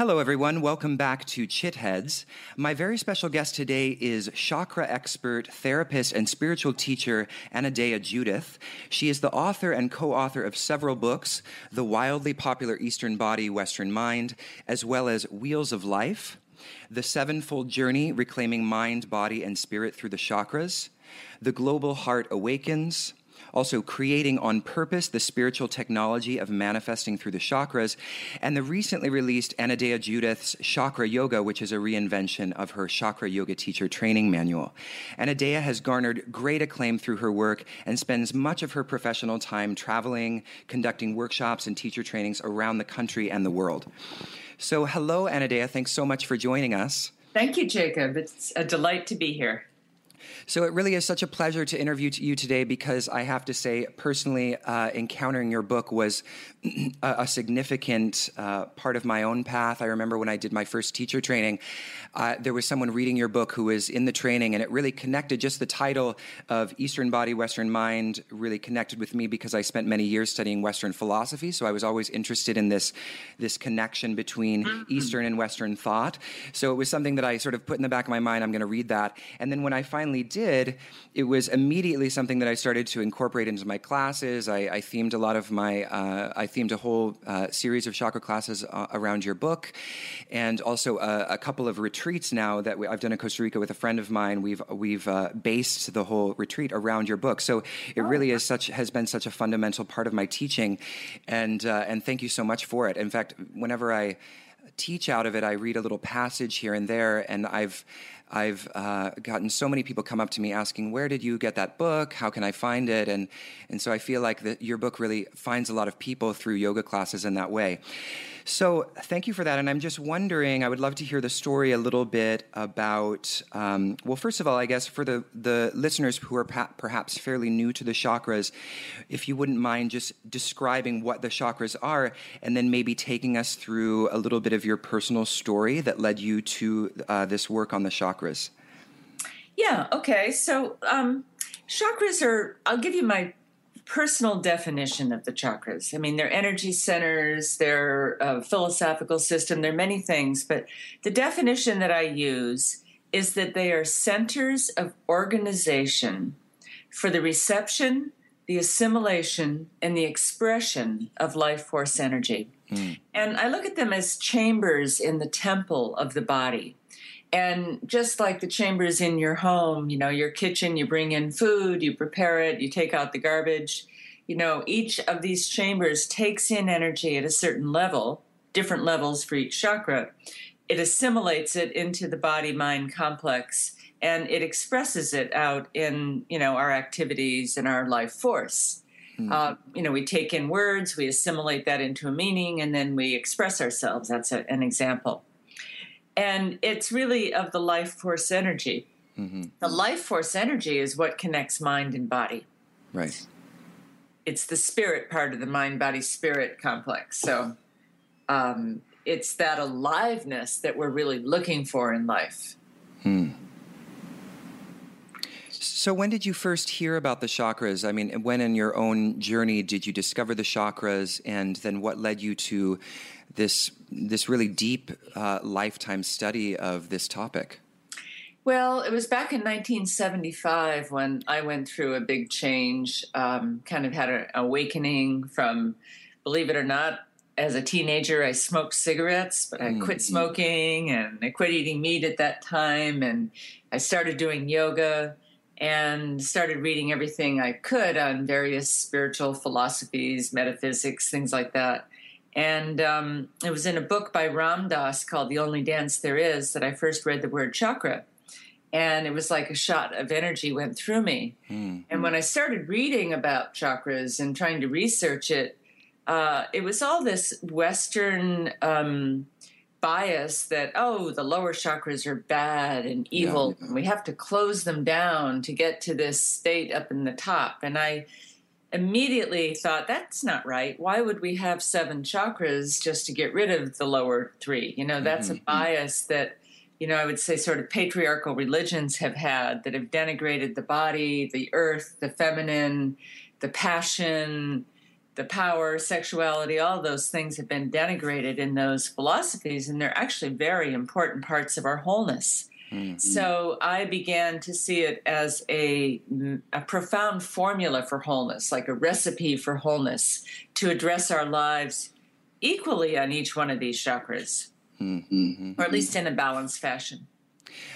Hello, everyone. Welcome back to Chitheads. My very special guest today is chakra expert, therapist, and spiritual teacher Anodea Judith. She is the author and co author of several books The Wildly Popular Eastern Body, Western Mind, as well as Wheels of Life, The Sevenfold Journey Reclaiming Mind, Body, and Spirit Through the Chakras, The Global Heart Awakens, also creating on purpose the spiritual technology of manifesting through the chakras, and the recently released Anodea Judith's Chakra Yoga, which is a reinvention of her Chakra Yoga teacher training manual. Anodea has garnered great acclaim through her work and spends much of her professional time traveling, conducting workshops and teacher trainings around the country and the world. So, hello, Anodea. Thanks so much for joining us. Thank you, Jacob. It's a delight to be here. So it really is such a pleasure to interview you today because I have to say, personally, uh, encountering your book was a, a significant uh, part of my own path. I remember when I did my first teacher training, uh, there was someone reading your book who was in the training, and it really connected. Just the title of Eastern Body, Western Mind really connected with me because I spent many years studying Western philosophy. So I was always interested in this this connection between mm-hmm. Eastern and Western thought. So it was something that I sort of put in the back of my mind. I'm going to read that, and then when I finally did, it was immediately something that I started to incorporate into my classes. I, I themed a lot of my uh, I themed a whole uh, series of chakra classes uh, around your book, and also a, a couple of retreats now that we, I've done in Costa Rica with a friend of mine. We've we've uh, based the whole retreat around your book, so it really is such has been such a fundamental part of my teaching, and uh, and thank you so much for it. In fact, whenever I teach out of it, I read a little passage here and there, and I've I've uh, gotten so many people come up to me asking, "Where did you get that book? How can I find it?" And and so I feel like your book really finds a lot of people through yoga classes in that way. So thank you for that. And I'm just wondering, I would love to hear the story a little bit about. Um, well, first of all, I guess for the the listeners who are pa- perhaps fairly new to the chakras, if you wouldn't mind just describing what the chakras are, and then maybe taking us through a little bit of your personal story that led you to uh, this work on the chakras? Yeah, okay. So, um, chakras are, I'll give you my personal definition of the chakras. I mean, they're energy centers, they're a philosophical system, they're many things, but the definition that I use is that they are centers of organization for the reception, the assimilation, and the expression of life force energy. Mm. And I look at them as chambers in the temple of the body. And just like the chambers in your home, you know, your kitchen, you bring in food, you prepare it, you take out the garbage. You know, each of these chambers takes in energy at a certain level, different levels for each chakra. It assimilates it into the body mind complex and it expresses it out in, you know, our activities and our life force. Mm. Uh, you know, we take in words, we assimilate that into a meaning, and then we express ourselves. That's a, an example and it's really of the life force energy. Mm-hmm. The life force energy is what connects mind and body. Right. It's the spirit part of the mind body spirit complex. So um, it's that aliveness that we're really looking for in life. Hmm. So, when did you first hear about the chakras? I mean, when in your own journey did you discover the chakras, and then what led you to this this really deep uh, lifetime study of this topic? Well, it was back in 1975 when I went through a big change. Um, kind of had an awakening from, believe it or not, as a teenager, I smoked cigarettes, but I quit mm-hmm. smoking and I quit eating meat at that time. And I started doing yoga and started reading everything I could on various spiritual philosophies, metaphysics, things like that. And um, it was in a book by Ram Dass called The Only Dance There Is that I first read the word chakra. And it was like a shot of energy went through me. Mm. And when I started reading about chakras and trying to research it, uh, it was all this Western um, bias that, oh, the lower chakras are bad and evil. Yeah. And we have to close them down to get to this state up in the top. And I immediately thought that's not right why would we have seven chakras just to get rid of the lower three you know that's mm-hmm. a bias that you know i would say sort of patriarchal religions have had that have denigrated the body the earth the feminine the passion the power, sexuality, all those things have been denigrated in those philosophies, and they're actually very important parts of our wholeness. Mm-hmm. So I began to see it as a, a profound formula for wholeness, like a recipe for wholeness to address our lives equally on each one of these chakras, mm-hmm. or at least in a balanced fashion.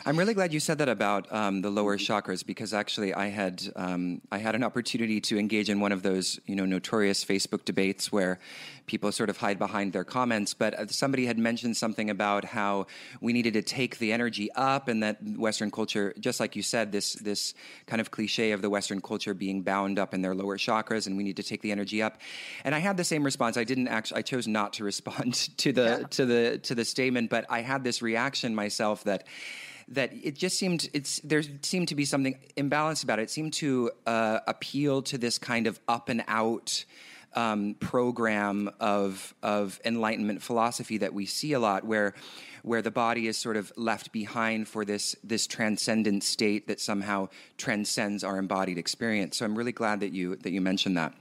I'm really glad you said that about um, the lower chakras because actually I had um, I had an opportunity to engage in one of those you know notorious Facebook debates where people sort of hide behind their comments. But uh, somebody had mentioned something about how we needed to take the energy up, and that Western culture, just like you said, this this kind of cliche of the Western culture being bound up in their lower chakras, and we need to take the energy up. And I had the same response. I didn't actually. I chose not to respond to the yeah. to the to the statement, but I had this reaction myself that that it just seemed it's there seemed to be something imbalanced about it. It seemed to uh, appeal to this kind of up and out. Um, program of of enlightenment philosophy that we see a lot, where where the body is sort of left behind for this this transcendent state that somehow transcends our embodied experience. So I'm really glad that you that you mentioned that.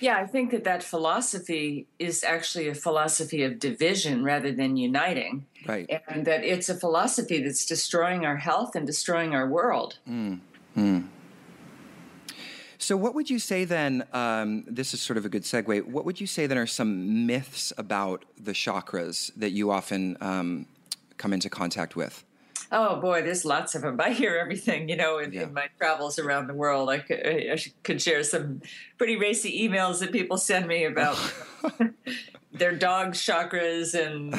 Yeah, I think that that philosophy is actually a philosophy of division rather than uniting. Right. And that it's a philosophy that's destroying our health and destroying our world. Mm. Mm. So, what would you say then? Um, this is sort of a good segue. What would you say then are some myths about the chakras that you often um, come into contact with? Oh boy, there's lots of them. I hear everything, you know, in, yeah. in my travels around the world. I could, I could share some pretty racy emails that people send me about their dog chakras and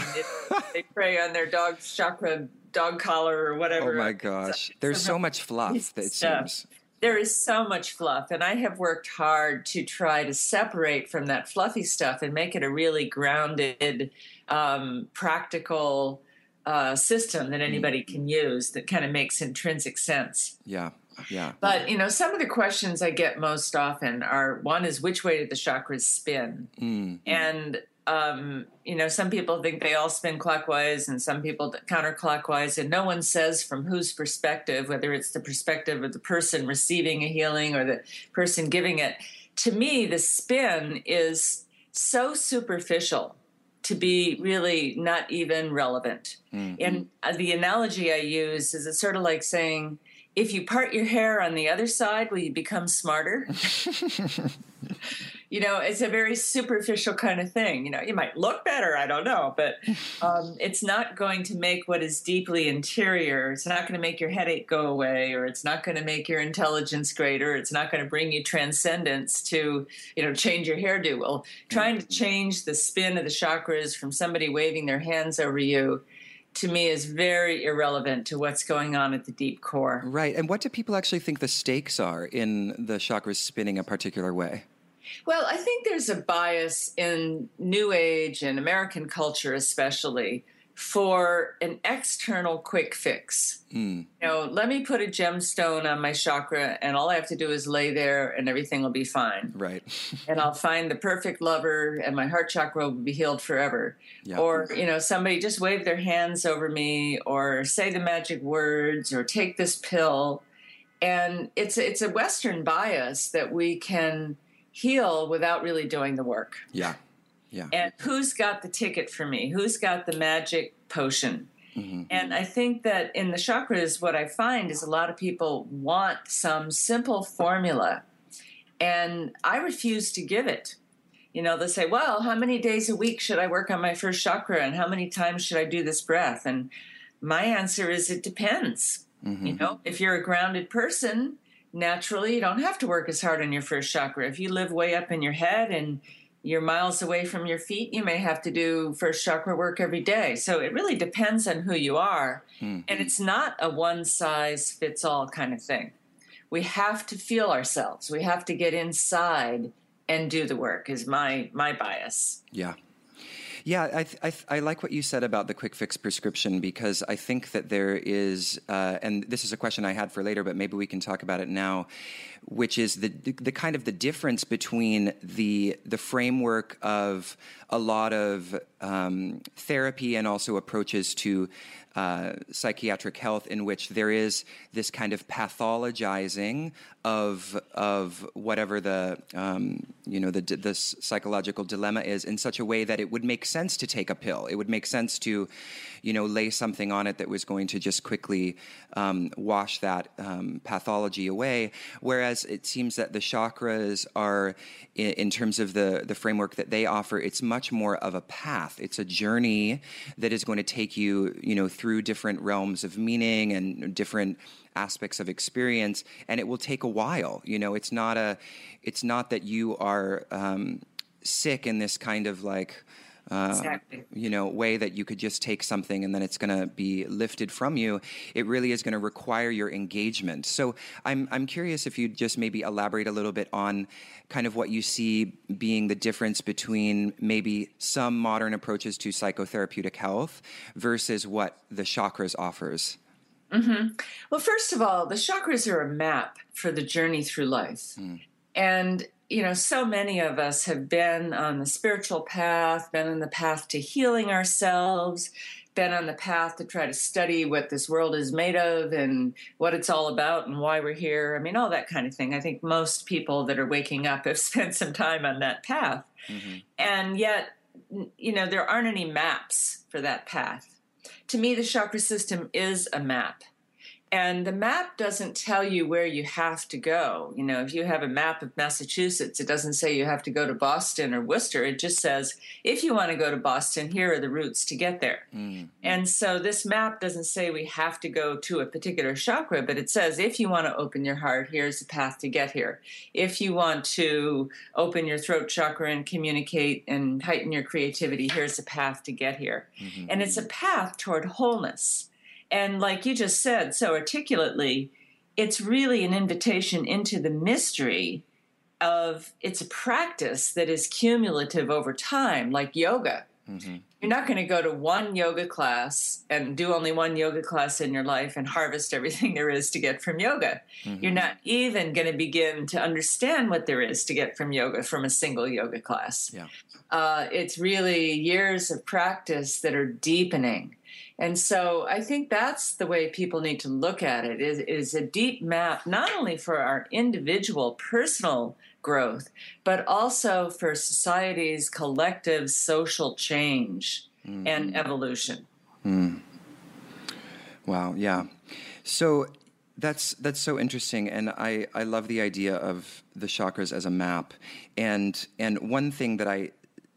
they prey on their dog's chakra dog collar or whatever. Oh my gosh, there's so much fluff. It seems there is so much fluff, and I have worked hard to try to separate from that fluffy stuff and make it a really grounded, um, practical uh, system that mm. anybody can use that kind of makes intrinsic sense. Yeah. Yeah. But, you know, some of the questions I get most often are one is which way did the chakras spin? Mm. And, um, you know, some people think they all spin clockwise and some people counterclockwise, and no one says from whose perspective, whether it's the perspective of the person receiving a healing or the person giving it. To me, the spin is so superficial to be really not even relevant. Mm-hmm. And uh, the analogy I use is it's sort of like saying, if you part your hair on the other side, will you become smarter? you know, it's a very superficial kind of thing. You know, you might look better, I don't know, but um, it's not going to make what is deeply interior, it's not going to make your headache go away, or it's not going to make your intelligence greater, it's not going to bring you transcendence to, you know, change your hairdo. Well, trying to change the spin of the chakras from somebody waving their hands over you to me is very irrelevant to what's going on at the deep core. Right. And what do people actually think the stakes are in the chakras spinning a particular way? Well, I think there's a bias in New Age and American culture, especially, for an external quick fix. Mm. You know, let me put a gemstone on my chakra, and all I have to do is lay there, and everything will be fine. Right. and I'll find the perfect lover, and my heart chakra will be healed forever. Yeah. Or, you know, somebody just wave their hands over me, or say the magic words, or take this pill. And it's it's a Western bias that we can heal without really doing the work. Yeah. Yeah. And who's got the ticket for me? Who's got the magic potion? Mm-hmm. And I think that in the chakras, what I find is a lot of people want some simple formula, and I refuse to give it. You know, they'll say, well, how many days a week should I work on my first chakra, and how many times should I do this breath? And my answer is, it depends. Mm-hmm. You know, if you're a grounded person, naturally you don't have to work as hard on your first chakra. If you live way up in your head and you're miles away from your feet, you may have to do first chakra work every day. So it really depends on who you are. Mm-hmm. And it's not a one size fits all kind of thing. We have to feel ourselves. We have to get inside and do the work is my my bias. Yeah. Yeah, I, I, I, like what you said about the quick fix prescription because I think that there is, uh, and this is a question I had for later, but maybe we can talk about it now, which is the, the, the kind of the difference between the the framework of a lot of um, therapy and also approaches to uh, psychiatric health in which there is this kind of pathologizing of of whatever the um, you know the the psychological dilemma is in such a way that it would make sense to take a pill. It would make sense to you know lay something on it that was going to just quickly um, wash that um, pathology away. Whereas it seems that the chakras are in, in terms of the the framework that they offer, it's much more of a path. It's a journey that is going to take you you know through different realms of meaning and different aspects of experience and it will take a while you know it's not a it's not that you are um, sick in this kind of like uh, exactly. you know way that you could just take something and then it's going to be lifted from you it really is going to require your engagement so i'm i'm curious if you'd just maybe elaborate a little bit on kind of what you see being the difference between maybe some modern approaches to psychotherapeutic health versus what the chakras offers mm-hmm. well first of all the chakras are a map for the journey through life mm. and you know, so many of us have been on the spiritual path, been on the path to healing ourselves, been on the path to try to study what this world is made of and what it's all about and why we're here. I mean, all that kind of thing. I think most people that are waking up have spent some time on that path. Mm-hmm. And yet, you know, there aren't any maps for that path. To me, the chakra system is a map and the map doesn't tell you where you have to go. You know, if you have a map of Massachusetts, it doesn't say you have to go to Boston or Worcester. It just says, if you want to go to Boston, here are the routes to get there. Mm. And so this map doesn't say we have to go to a particular chakra, but it says, if you want to open your heart, here's the path to get here. If you want to open your throat chakra and communicate and heighten your creativity, here's the path to get here. Mm-hmm. And it's a path toward wholeness. And like you just said so articulately, it's really an invitation into the mystery of it's a practice that is cumulative over time, like yoga. Mm-hmm. You're not going to go to one yoga class and do only one yoga class in your life and harvest everything there is to get from yoga. Mm-hmm. You're not even going to begin to understand what there is to get from yoga from a single yoga class. Yeah. Uh, it's really years of practice that are deepening. And so I think that's the way people need to look at it is, is a deep map, not only for our individual personal growth, but also for society's collective social change mm. and evolution. Mm. Wow, yeah. So that's that's so interesting, and I, I love the idea of the chakras as a map. And and one thing that I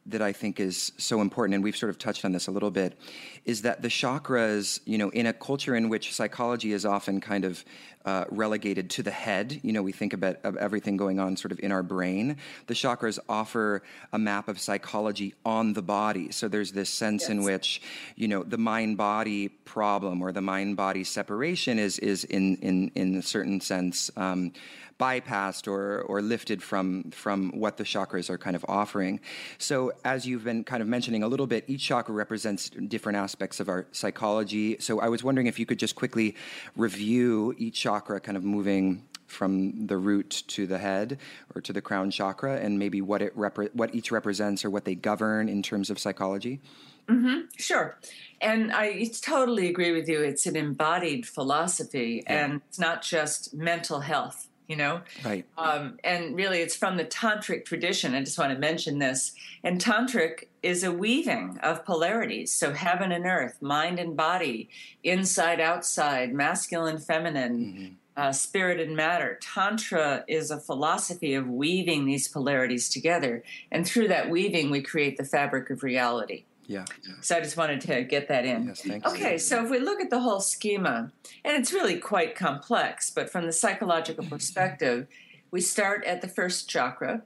that I think is so important, and we've sort of touched on this a little bit, is that the chakras, you know, in a culture in which psychology is often kind of uh, relegated to the head, you know, we think about of everything going on sort of in our brain. The chakras offer a map of psychology on the body. So there's this sense yes. in which, you know, the mind body problem or the mind body separation is is in in in a certain sense. Um, bypassed or, or lifted from, from what the chakras are kind of offering. So, as you've been kind of mentioning a little bit, each chakra represents different aspects of our psychology. So, I was wondering if you could just quickly review each chakra kind of moving from the root to the head or to the crown chakra and maybe what it repre- what each represents or what they govern in terms of psychology mm-hmm. sure and i totally agree with you it's an embodied philosophy yeah. and it's not just mental health you know? Right. Um, and really it's from the tantric tradition. I just want to mention this. And tantric is a weaving of polarities. So heaven and earth mind and body inside outside masculine feminine mm-hmm. uh, spirit and matter. Tantra is a philosophy of weaving these polarities together. And through that weaving we create the fabric of reality yeah. So I just wanted to get that in. Yes, thank you. Okay, so if we look at the whole schema, and it's really quite complex, but from the psychological perspective, we start at the first chakra,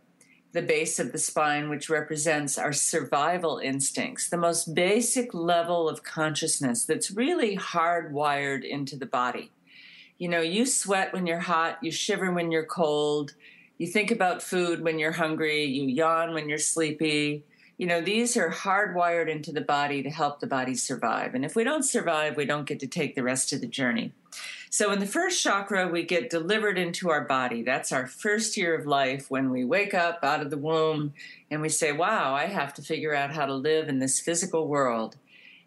the base of the spine, which represents our survival instincts, the most basic level of consciousness that's really hardwired into the body. You know, you sweat when you're hot, you shiver when you're cold, you think about food when you're hungry, you yawn when you're sleepy you know, these are hardwired into the body to help the body survive. And if we don't survive, we don't get to take the rest of the journey. So, in the first chakra, we get delivered into our body. That's our first year of life when we wake up out of the womb and we say, Wow, I have to figure out how to live in this physical world.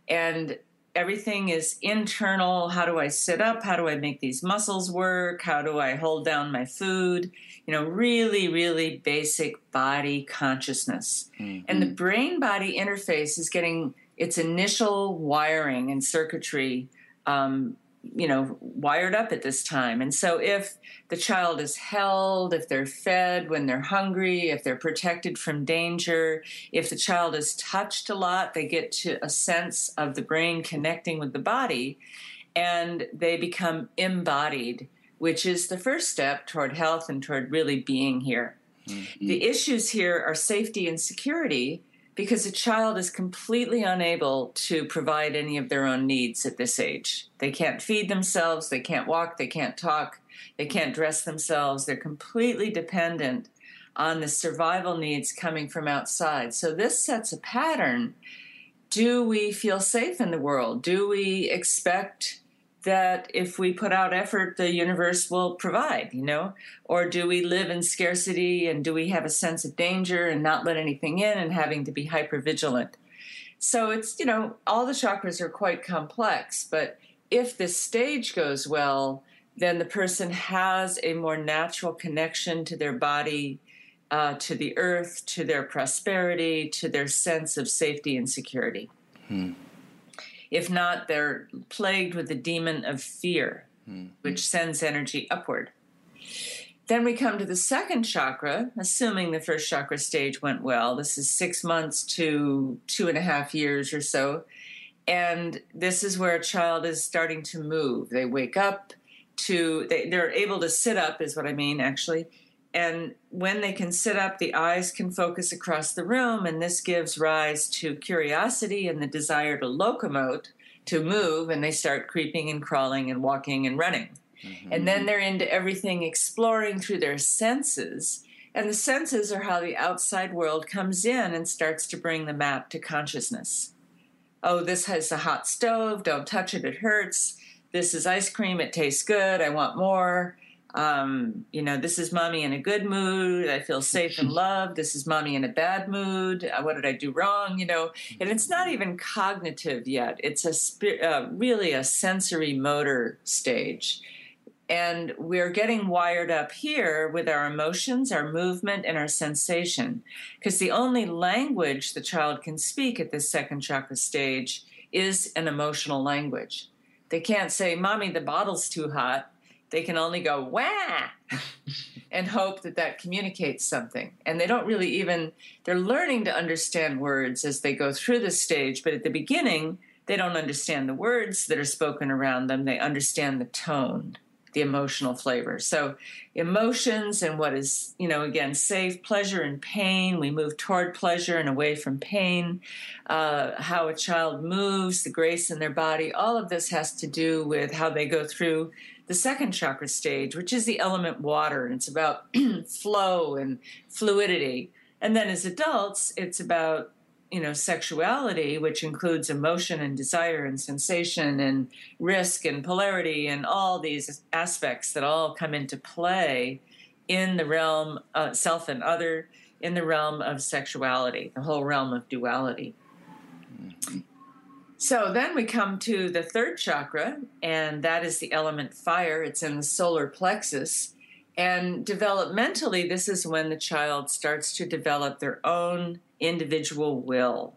And everything is internal. How do I sit up? How do I make these muscles work? How do I hold down my food? You know, really, really basic body consciousness. Mm-hmm. And the brain body interface is getting its initial wiring and circuitry um, you know wired up at this time and so if the child is held if they're fed when they're hungry if they're protected from danger if the child is touched a lot they get to a sense of the brain connecting with the body and they become embodied which is the first step toward health and toward really being here mm-hmm. the issues here are safety and security because a child is completely unable to provide any of their own needs at this age. They can't feed themselves, they can't walk, they can't talk, they can't dress themselves. They're completely dependent on the survival needs coming from outside. So this sets a pattern. Do we feel safe in the world? Do we expect that if we put out effort, the universe will provide, you know? Or do we live in scarcity and do we have a sense of danger and not let anything in and having to be hyper vigilant? So it's, you know, all the chakras are quite complex, but if this stage goes well, then the person has a more natural connection to their body, uh, to the earth, to their prosperity, to their sense of safety and security. Hmm. If not, they're plagued with the demon of fear, mm-hmm. which sends energy upward. Then we come to the second chakra, assuming the first chakra stage went well. This is six months to two and a half years or so. And this is where a child is starting to move. They wake up to, they, they're able to sit up, is what I mean, actually and when they can sit up, the eyes can focus across the room, and this gives rise to curiosity and the desire to locomote, to move, and they start creeping and crawling and walking and running. Mm-hmm. And then they're into everything exploring through their senses. And the senses are how the outside world comes in and starts to bring the map to consciousness. Oh, this has a hot stove, don't touch it, it hurts. This is ice cream, it tastes good, I want more um, you know, this is mommy in a good mood. I feel safe and loved. This is mommy in a bad mood. Uh, what did I do wrong? You know, and it's not even cognitive yet. It's a uh, really a sensory motor stage. And we're getting wired up here with our emotions, our movement, and our sensation. Because the only language the child can speak at this second chakra stage is an emotional language. They can't say, Mommy, the bottle's too hot they can only go wah! and hope that that communicates something. And they don't really even they're learning to understand words as they go through the stage but at the beginning they don't understand the words that are spoken around them. They understand the tone the emotional flavor. So emotions and what is you know again safe pleasure and pain. We move toward pleasure and away from pain. Uh, how a child moves the grace in their body. All of this has to do with how they go through the second chakra stage, which is the element water, and it's about flow and fluidity. And then as adults, it's about you know sexuality, which includes emotion and desire and sensation and risk and polarity and all these aspects that all come into play in the realm of self and other, in the realm of sexuality, the whole realm of duality. Mm-hmm. So then we come to the third chakra, and that is the element fire. It's in the solar plexus. And developmentally, this is when the child starts to develop their own individual will.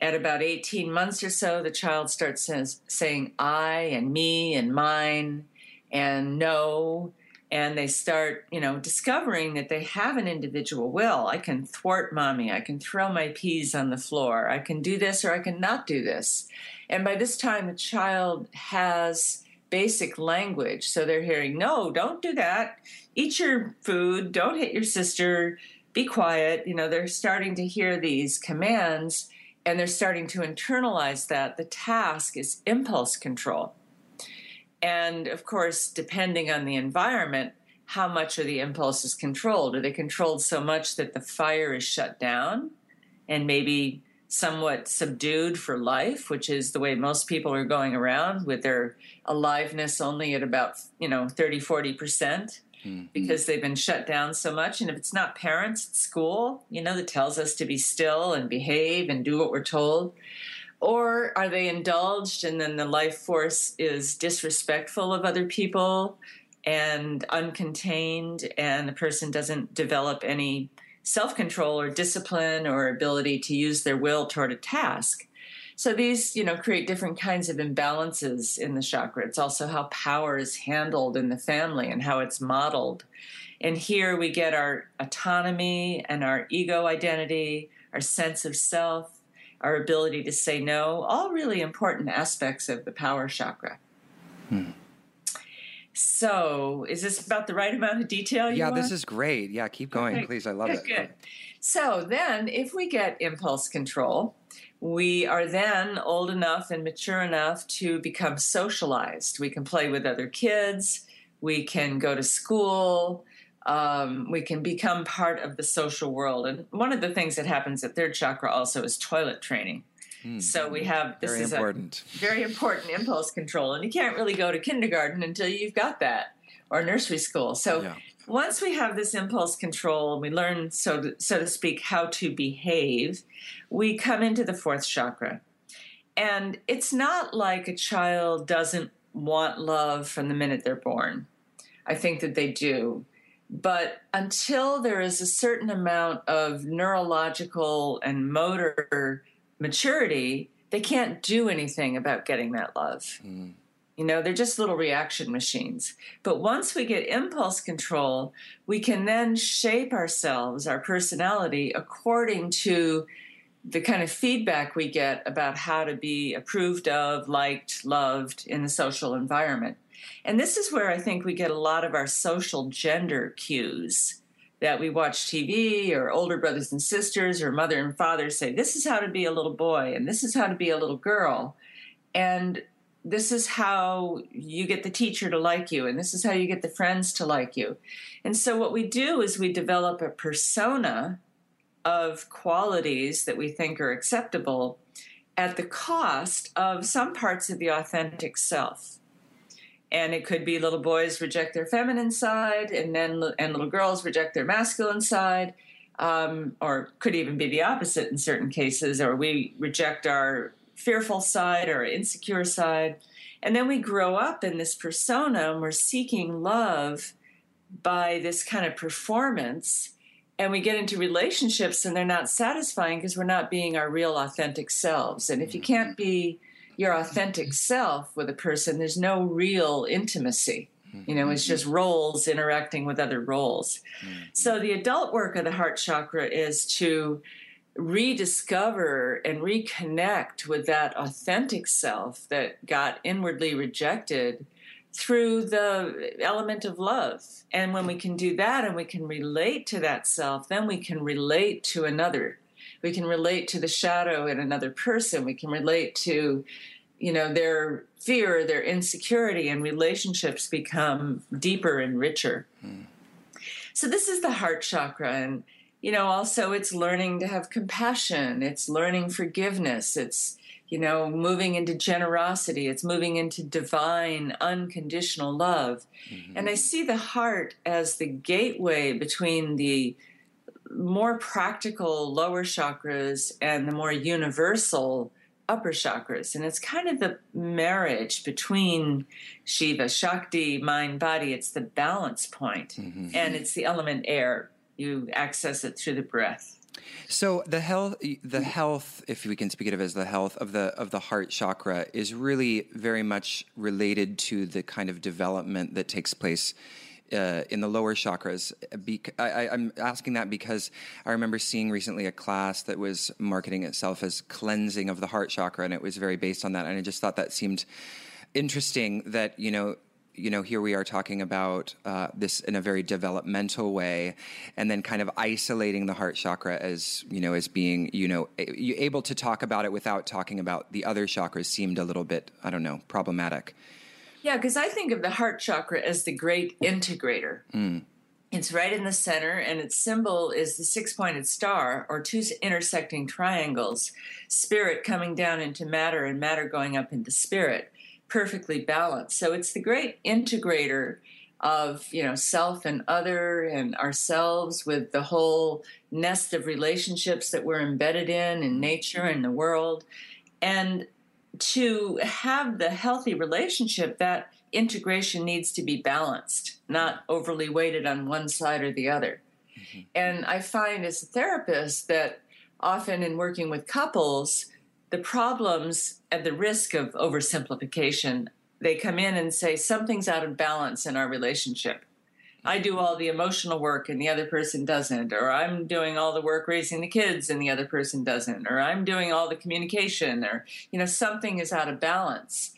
At about 18 months or so, the child starts saying I and me and mine and no and they start, you know, discovering that they have an individual will. I can thwart mommy. I can throw my peas on the floor. I can do this or I can not do this. And by this time, the child has basic language. So they're hearing, no, don't do that. Eat your food. Don't hit your sister. Be quiet. You know, they're starting to hear these commands and they're starting to internalize that. The task is impulse control. And of course, depending on the environment, how much are the impulses controlled? Are they controlled so much that the fire is shut down and maybe somewhat subdued for life, which is the way most people are going around with their aliveness only at about, you know, 30, 40% mm. because they've been shut down so much. And if it's not parents, it's school, you know, that tells us to be still and behave and do what we're told. Or are they indulged and then the life force is disrespectful of other people and uncontained and the person doesn't develop any self control or discipline or ability to use their will toward a task. So these, you know, create different kinds of imbalances in the chakra. It's also how power is handled in the family and how it's modeled. And here we get our autonomy and our ego identity, our sense of self, our ability to say no, all really important aspects of the power chakra. Hmm. So, is this about the right amount of detail? yeah, want? this is great. Yeah, keep going, okay. please. I love good, it. Good. So, then if we get impulse control, we are then old enough and mature enough to become socialized. We can play with other kids, we can go to school, um, we can become part of the social world. And one of the things that happens at third chakra also is toilet training. Mm. So we have this very is important. a very important impulse control, and you can't really go to kindergarten until you've got that or nursery school. So yeah. once we have this impulse control and we learn, so to, so to speak, how to behave, we come into the fourth chakra. And it's not like a child doesn't want love from the minute they're born. I think that they do. But until there is a certain amount of neurological and motor maturity, they can't do anything about getting that love. Mm. You know, they're just little reaction machines. But once we get impulse control, we can then shape ourselves, our personality, according to the kind of feedback we get about how to be approved of, liked, loved in the social environment. And this is where I think we get a lot of our social gender cues that we watch TV or older brothers and sisters or mother and father say, This is how to be a little boy and this is how to be a little girl. And this is how you get the teacher to like you and this is how you get the friends to like you. And so what we do is we develop a persona of qualities that we think are acceptable at the cost of some parts of the authentic self and it could be little boys reject their feminine side and then and little girls reject their masculine side um, or could even be the opposite in certain cases or we reject our fearful side or insecure side. And then we grow up in this persona and we're seeking love by this kind of performance and we get into relationships and they're not satisfying because we're not being our real authentic selves. And if you can't be your mm-hmm. authentic self with a person, there's no real intimacy. You know, it's mm-hmm. just roles interacting with other roles. Mm-hmm. So, the adult work of the heart chakra is to rediscover and reconnect with that authentic self that got inwardly rejected through the element of love. And when we can do that and we can relate to that self, then we can relate to another we can relate to the shadow in another person. We can relate to you know their fear their insecurity and relationships become deeper and richer. So this is the heart chakra and you know also it's learning to have compassion. It's learning forgiveness. It's you know moving into generosity. It's moving into divine unconditional love. Mm-hmm. and i see the heart as the gateway between the more practical lower chakras and the more universal upper chakras. And it's kind of the marriage between Shiva, Shakti, mind, body. It's the balance point. Mm-hmm. And it's the element air. You access it through the breath. So the health, the health, if we can speak of it as the health of the of the heart chakra, is really very much related to the kind of development that takes place uh, in the lower chakras. I, am asking that because I remember seeing recently a class that was marketing itself as cleansing of the heart chakra, and it was very based on that. And I just thought that seemed interesting that you know you know, here we are talking about uh, this in a very developmental way, and then kind of isolating the heart chakra as you know as being you know able to talk about it without talking about the other chakras seemed a little bit I don't know problematic. Yeah, because I think of the heart chakra as the great integrator. Mm. It's right in the center, and its symbol is the six pointed star or two intersecting triangles spirit coming down into matter and matter going up into spirit, perfectly balanced. So it's the great integrator of you know self and other and ourselves with the whole nest of relationships that we're embedded in in nature and the world and to have the healthy relationship that integration needs to be balanced not overly weighted on one side or the other mm-hmm. and i find as a therapist that often in working with couples the problems at the risk of oversimplification they come in and say something's out of balance in our relationship. I do all the emotional work and the other person doesn't, or I'm doing all the work raising the kids and the other person doesn't, or I'm doing all the communication, or, you know, something is out of balance.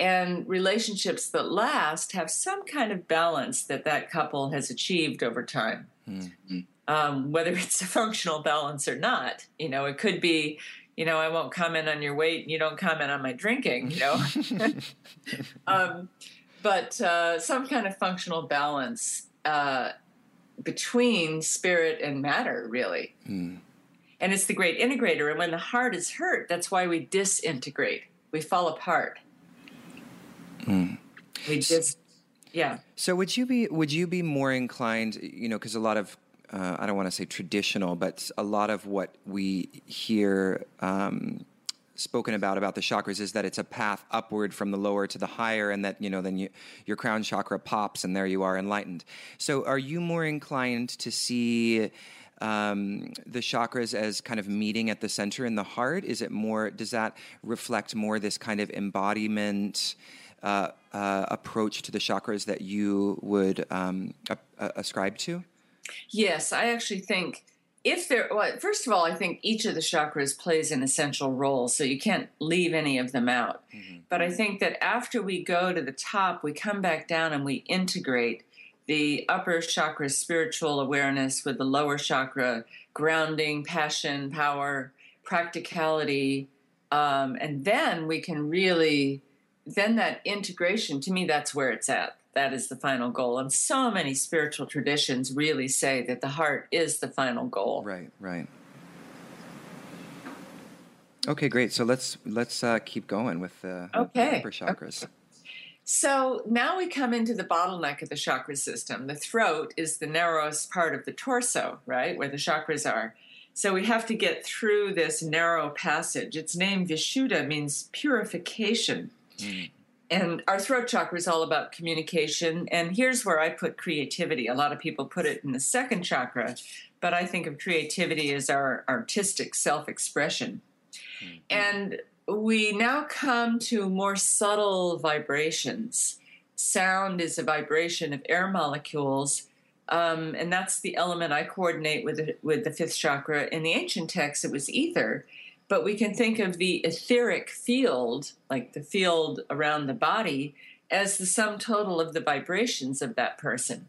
And relationships that last have some kind of balance that that couple has achieved over time. Mm-hmm. Um, whether it's a functional balance or not, you know, it could be you know, I won't comment on your weight and you don't comment on my drinking, you know. um, but uh, some kind of functional balance uh, between spirit and matter, really. Mm. And it's the great integrator. And when the heart is hurt, that's why we disintegrate. We fall apart. Mm. We just, yeah. So would you be would you be more inclined, you know, because a lot of uh, I don't want to say traditional, but a lot of what we hear um, spoken about about the chakras is that it's a path upward from the lower to the higher, and that you know then you, your crown chakra pops, and there you are enlightened. So, are you more inclined to see? Um, the chakras as kind of meeting at the center in the heart? Is it more? Does that reflect more this kind of embodiment uh, uh, approach to the chakras that you would um, a- ascribe to? Yes, I actually think if there, well, first of all, I think each of the chakras plays an essential role, so you can't leave any of them out. Mm-hmm. But I think that after we go to the top, we come back down and we integrate the upper chakra spiritual awareness with the lower chakra grounding, passion, power, practicality. Um, and then we can really, then that integration, to me, that's where it's at that is the final goal. And so many spiritual traditions really say that the heart is the final goal. Right, right. Okay, great. So let's let's uh, keep going with the, okay. upper chakras. Okay. So now we come into the bottleneck of the chakra system. The throat is the narrowest part of the torso, right, where the chakras are. So we have to get through this narrow passage. Its name Vishuddha means purification. Mm and our throat chakra is all about communication. And here's where I put creativity. A lot of people put it in the second chakra, but I think of creativity as our artistic self expression. Mm-hmm. And we now come to more subtle vibrations. Sound is a vibration of air molecules. Um, and that's the element I coordinate with the, with the fifth chakra. In the ancient texts, it was ether but we can think of the etheric field, like the field around the body, as the sum total of the vibrations of that person.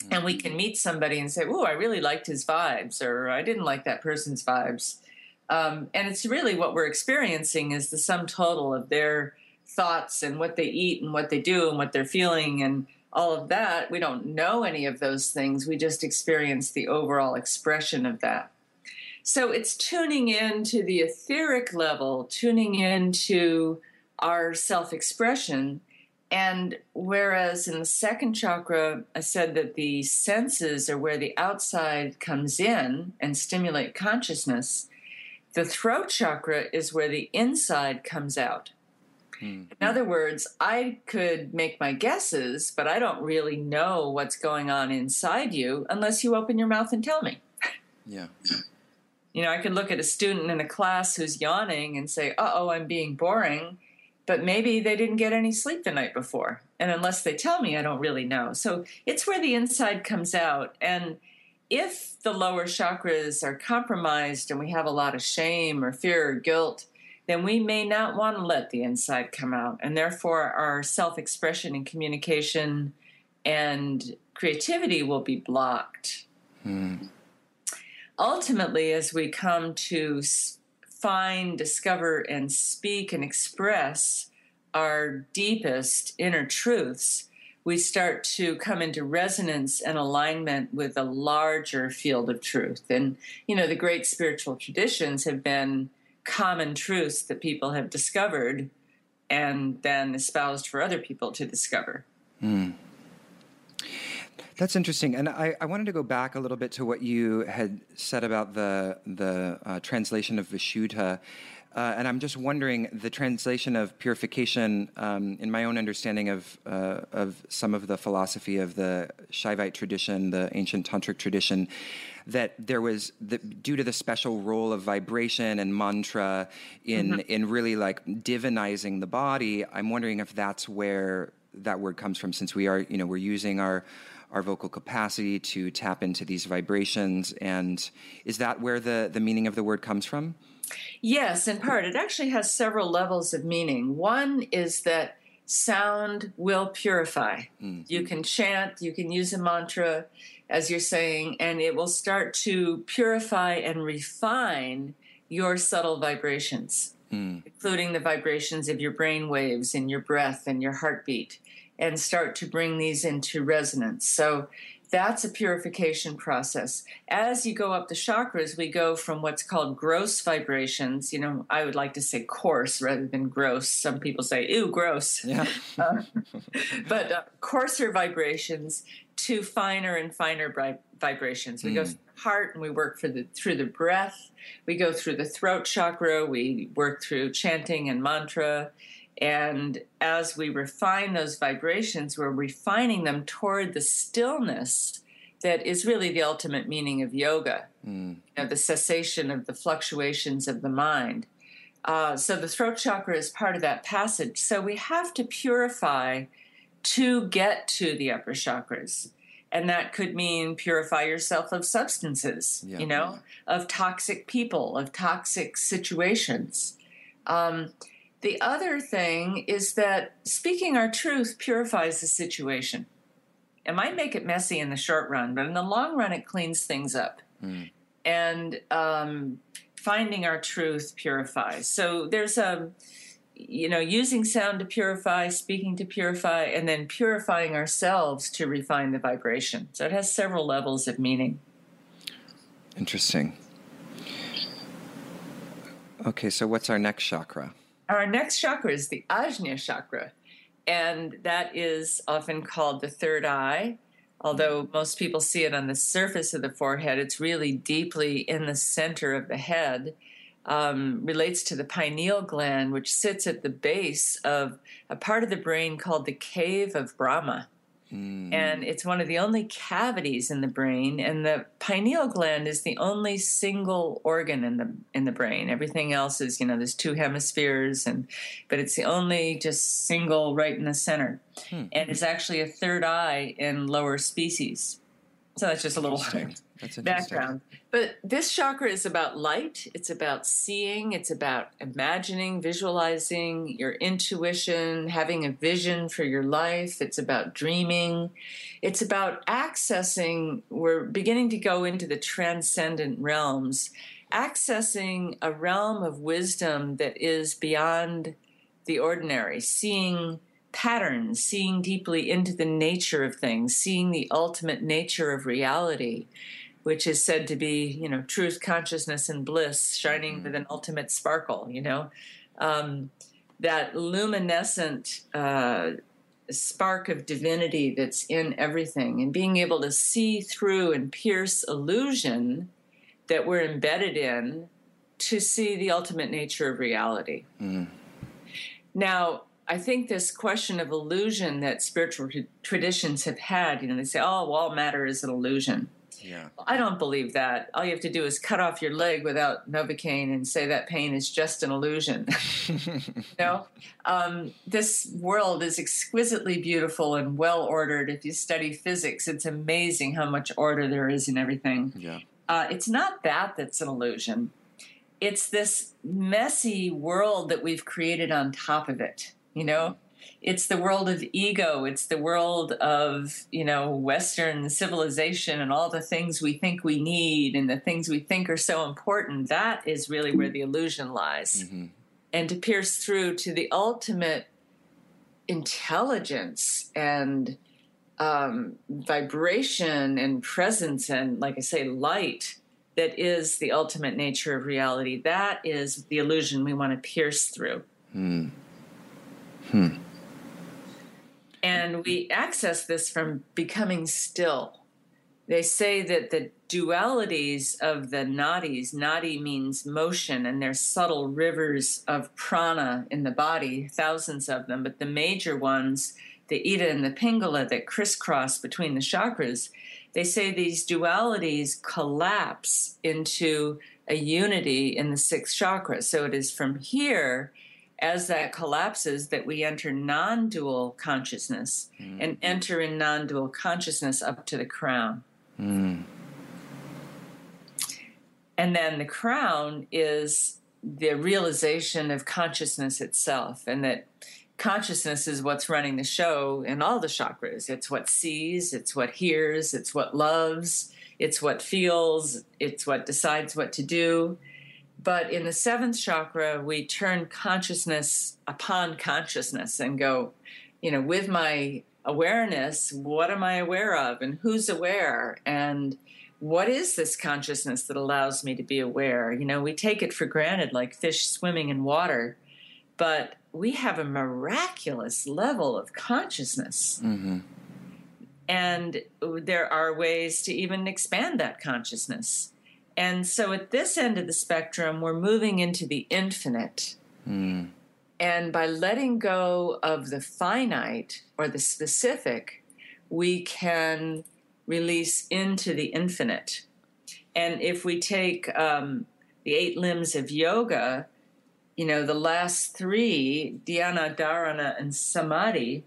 Mm-hmm. And we can meet somebody and say, Oh, I really liked his vibes, or I didn't like that person's vibes. Um, and it's really what we're experiencing is the sum total of their thoughts and what they eat and what they do and what they're feeling and all of that. We don't know any of those things. We just experience the overall expression of that. So it's tuning in to the etheric level, tuning into our self expression. And whereas in the second chakra, I said that the senses are where the outside comes in and stimulate consciousness, the throat chakra is where the inside comes out. Mm-hmm. In other words, I could make my guesses, but I don't really know what's going on inside you unless you open your mouth and tell me. Yeah. You know, I could look at a student in a class who's yawning and say, uh oh, I'm being boring, but maybe they didn't get any sleep the night before. And unless they tell me, I don't really know. So it's where the inside comes out. And if the lower chakras are compromised and we have a lot of shame or fear or guilt, then we may not want to let the inside come out. And therefore, our self expression and communication and creativity will be blocked. Hmm ultimately, as we come to find, discover, and speak and express our deepest inner truths, we start to come into resonance and alignment with a larger field of truth. And, you know, the great spiritual traditions have been common truths that people have discovered and then espoused for other people to discover. Mm. That's interesting, and I, I, wanted to go back a little bit to what you had said about the the uh, translation of Vishuddha, uh, and I'm just wondering the translation of purification. Um, in my own understanding of uh, of some of the philosophy of the Shaivite tradition, the ancient tantric tradition, that there was the, due to the special role of vibration and mantra in mm-hmm. in really like divinizing the body. I'm wondering if that's where that word comes from, since we are you know we're using our our vocal capacity to tap into these vibrations. And is that where the, the meaning of the word comes from? Yes, in part. It actually has several levels of meaning. One is that sound will purify. Mm. You can chant, you can use a mantra, as you're saying, and it will start to purify and refine your subtle vibrations, mm. including the vibrations of your brain waves and your breath and your heartbeat and start to bring these into resonance. So that's a purification process. As you go up the chakras, we go from what's called gross vibrations. You know, I would like to say coarse rather than gross. Some people say, ew, gross. Yeah. uh, but uh, coarser vibrations to finer and finer bri- vibrations. We mm. go hmm. heart and we work for the through the breath. We go through the throat chakra. We work through chanting and mantra and as we refine those vibrations, we're refining them toward the stillness that is really the ultimate meaning of yoga, mm. you know, the cessation of the fluctuations of the mind. Uh, so the throat chakra is part of that passage. So we have to purify to get to the upper chakras. And that could mean purify yourself of substances, yeah. you know, of toxic people, of toxic situations. Um, the other thing is that speaking our truth purifies the situation. It might make it messy in the short run, but in the long run, it cleans things up. Mm. And um, finding our truth purifies. So there's a, you know, using sound to purify, speaking to purify, and then purifying ourselves to refine the vibration. So it has several levels of meaning. Interesting. Okay, so what's our next chakra? Our next chakra is the Ajna chakra, and that is often called the third eye. Although most people see it on the surface of the forehead, it's really deeply in the center of the head. Um, relates to the pineal gland, which sits at the base of a part of the brain called the cave of Brahma. Mm. And it's one of the only cavities in the brain, and the pineal gland is the only single organ in the in the brain. Everything else is, you know, there's two hemispheres, and but it's the only just single right in the center, hmm. and it's actually a third eye in lower species. So that's just a little background. But this chakra is about light, it's about seeing, it's about imagining, visualizing, your intuition, having a vision for your life, it's about dreaming, it's about accessing, we're beginning to go into the transcendent realms, accessing a realm of wisdom that is beyond the ordinary, seeing patterns, seeing deeply into the nature of things, seeing the ultimate nature of reality, which is said to be, you know, truth, consciousness, and bliss, shining mm-hmm. with an ultimate sparkle, you know. Um, that luminescent uh, spark of divinity that's in everything, and being able to see through and pierce illusion that we're embedded in to see the ultimate nature of reality. Mm. Now, I think this question of illusion that spiritual traditions have had, you know, they say, oh, well, all matter is an illusion. Yeah. I don't believe that. All you have to do is cut off your leg without Novocaine and say that pain is just an illusion. you know? Um, this world is exquisitely beautiful and well ordered. If you study physics, it's amazing how much order there is in everything. Yeah. Uh, it's not that that's an illusion. It's this messy world that we've created on top of it you know it's the world of ego it's the world of you know western civilization and all the things we think we need and the things we think are so important that is really where the illusion lies mm-hmm. and to pierce through to the ultimate intelligence and um, vibration and presence and, like I say, light that is the ultimate nature of reality. That is the illusion we want to pierce through. Hmm. Hmm. And we access this from becoming still. They say that the dualities of the nadis, nadi means motion, and there's subtle rivers of prana in the body, thousands of them, but the major ones, the Ida and the Pingala that crisscross between the chakras, they say these dualities collapse into a unity in the sixth chakra. So it is from here as that collapses that we enter non-dual consciousness mm. and enter in non-dual consciousness up to the crown mm. and then the crown is the realization of consciousness itself and that consciousness is what's running the show in all the chakras it's what sees it's what hears it's what loves it's what feels it's what decides what to do but in the seventh chakra, we turn consciousness upon consciousness and go, you know, with my awareness, what am I aware of and who's aware? And what is this consciousness that allows me to be aware? You know, we take it for granted like fish swimming in water, but we have a miraculous level of consciousness. Mm-hmm. And there are ways to even expand that consciousness. And so at this end of the spectrum, we're moving into the infinite. Mm. And by letting go of the finite or the specific, we can release into the infinite. And if we take um, the eight limbs of yoga, you know, the last three, dhyana, dharana, and samadhi,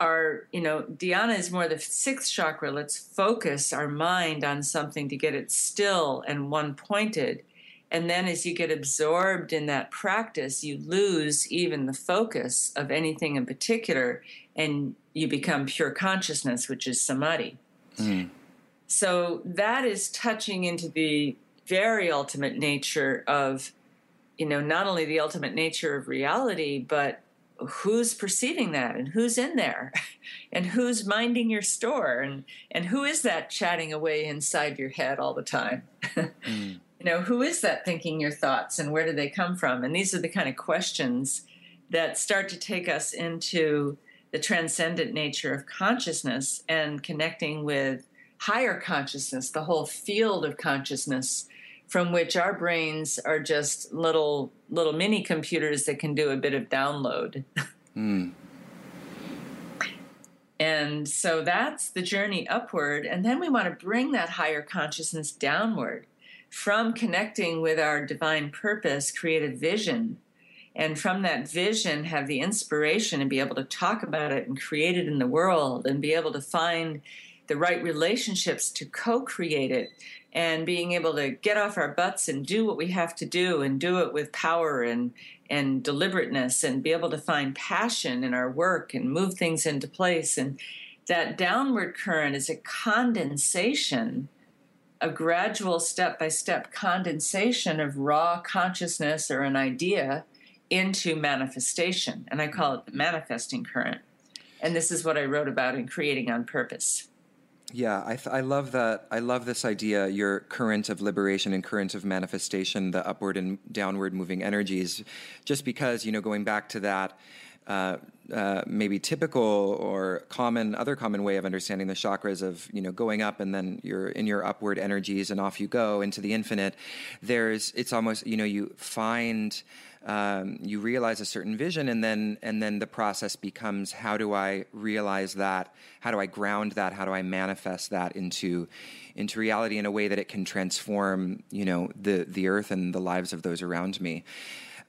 our, you know, dhyana is more the sixth chakra. Let's focus our mind on something to get it still and one pointed. And then as you get absorbed in that practice, you lose even the focus of anything in particular and you become pure consciousness, which is samadhi. Mm. So that is touching into the very ultimate nature of, you know, not only the ultimate nature of reality, but who's perceiving that and who's in there and who's minding your store and and who is that chatting away inside your head all the time mm. you know who is that thinking your thoughts and where do they come from and these are the kind of questions that start to take us into the transcendent nature of consciousness and connecting with higher consciousness the whole field of consciousness from which our brains are just little little mini computers that can do a bit of download. Mm. and so that's the journey upward and then we want to bring that higher consciousness downward from connecting with our divine purpose create a vision and from that vision have the inspiration and be able to talk about it and create it in the world and be able to find the right relationships to co-create it and being able to get off our butts and do what we have to do and do it with power and and deliberateness and be able to find passion in our work and move things into place. And that downward current is a condensation a gradual step by step condensation of raw consciousness or an idea into manifestation. And i call it the manifesting current. And this is what i wrote about in creating on purpose yeah, I, th- I love that. I love this idea, your current of liberation and current of manifestation, the upward and downward moving energies, just because, you know, going back to that, uh, uh, maybe typical or common, other common way of understanding the chakras of, you know, going up and then you're in your upward energies and off you go into the infinite. There's, it's almost, you know, you find, um, you realize a certain vision and then and then the process becomes how do i realize that? How do i ground that? How do i manifest that into into reality in a way that it can transform you know the the earth and the lives of those around me?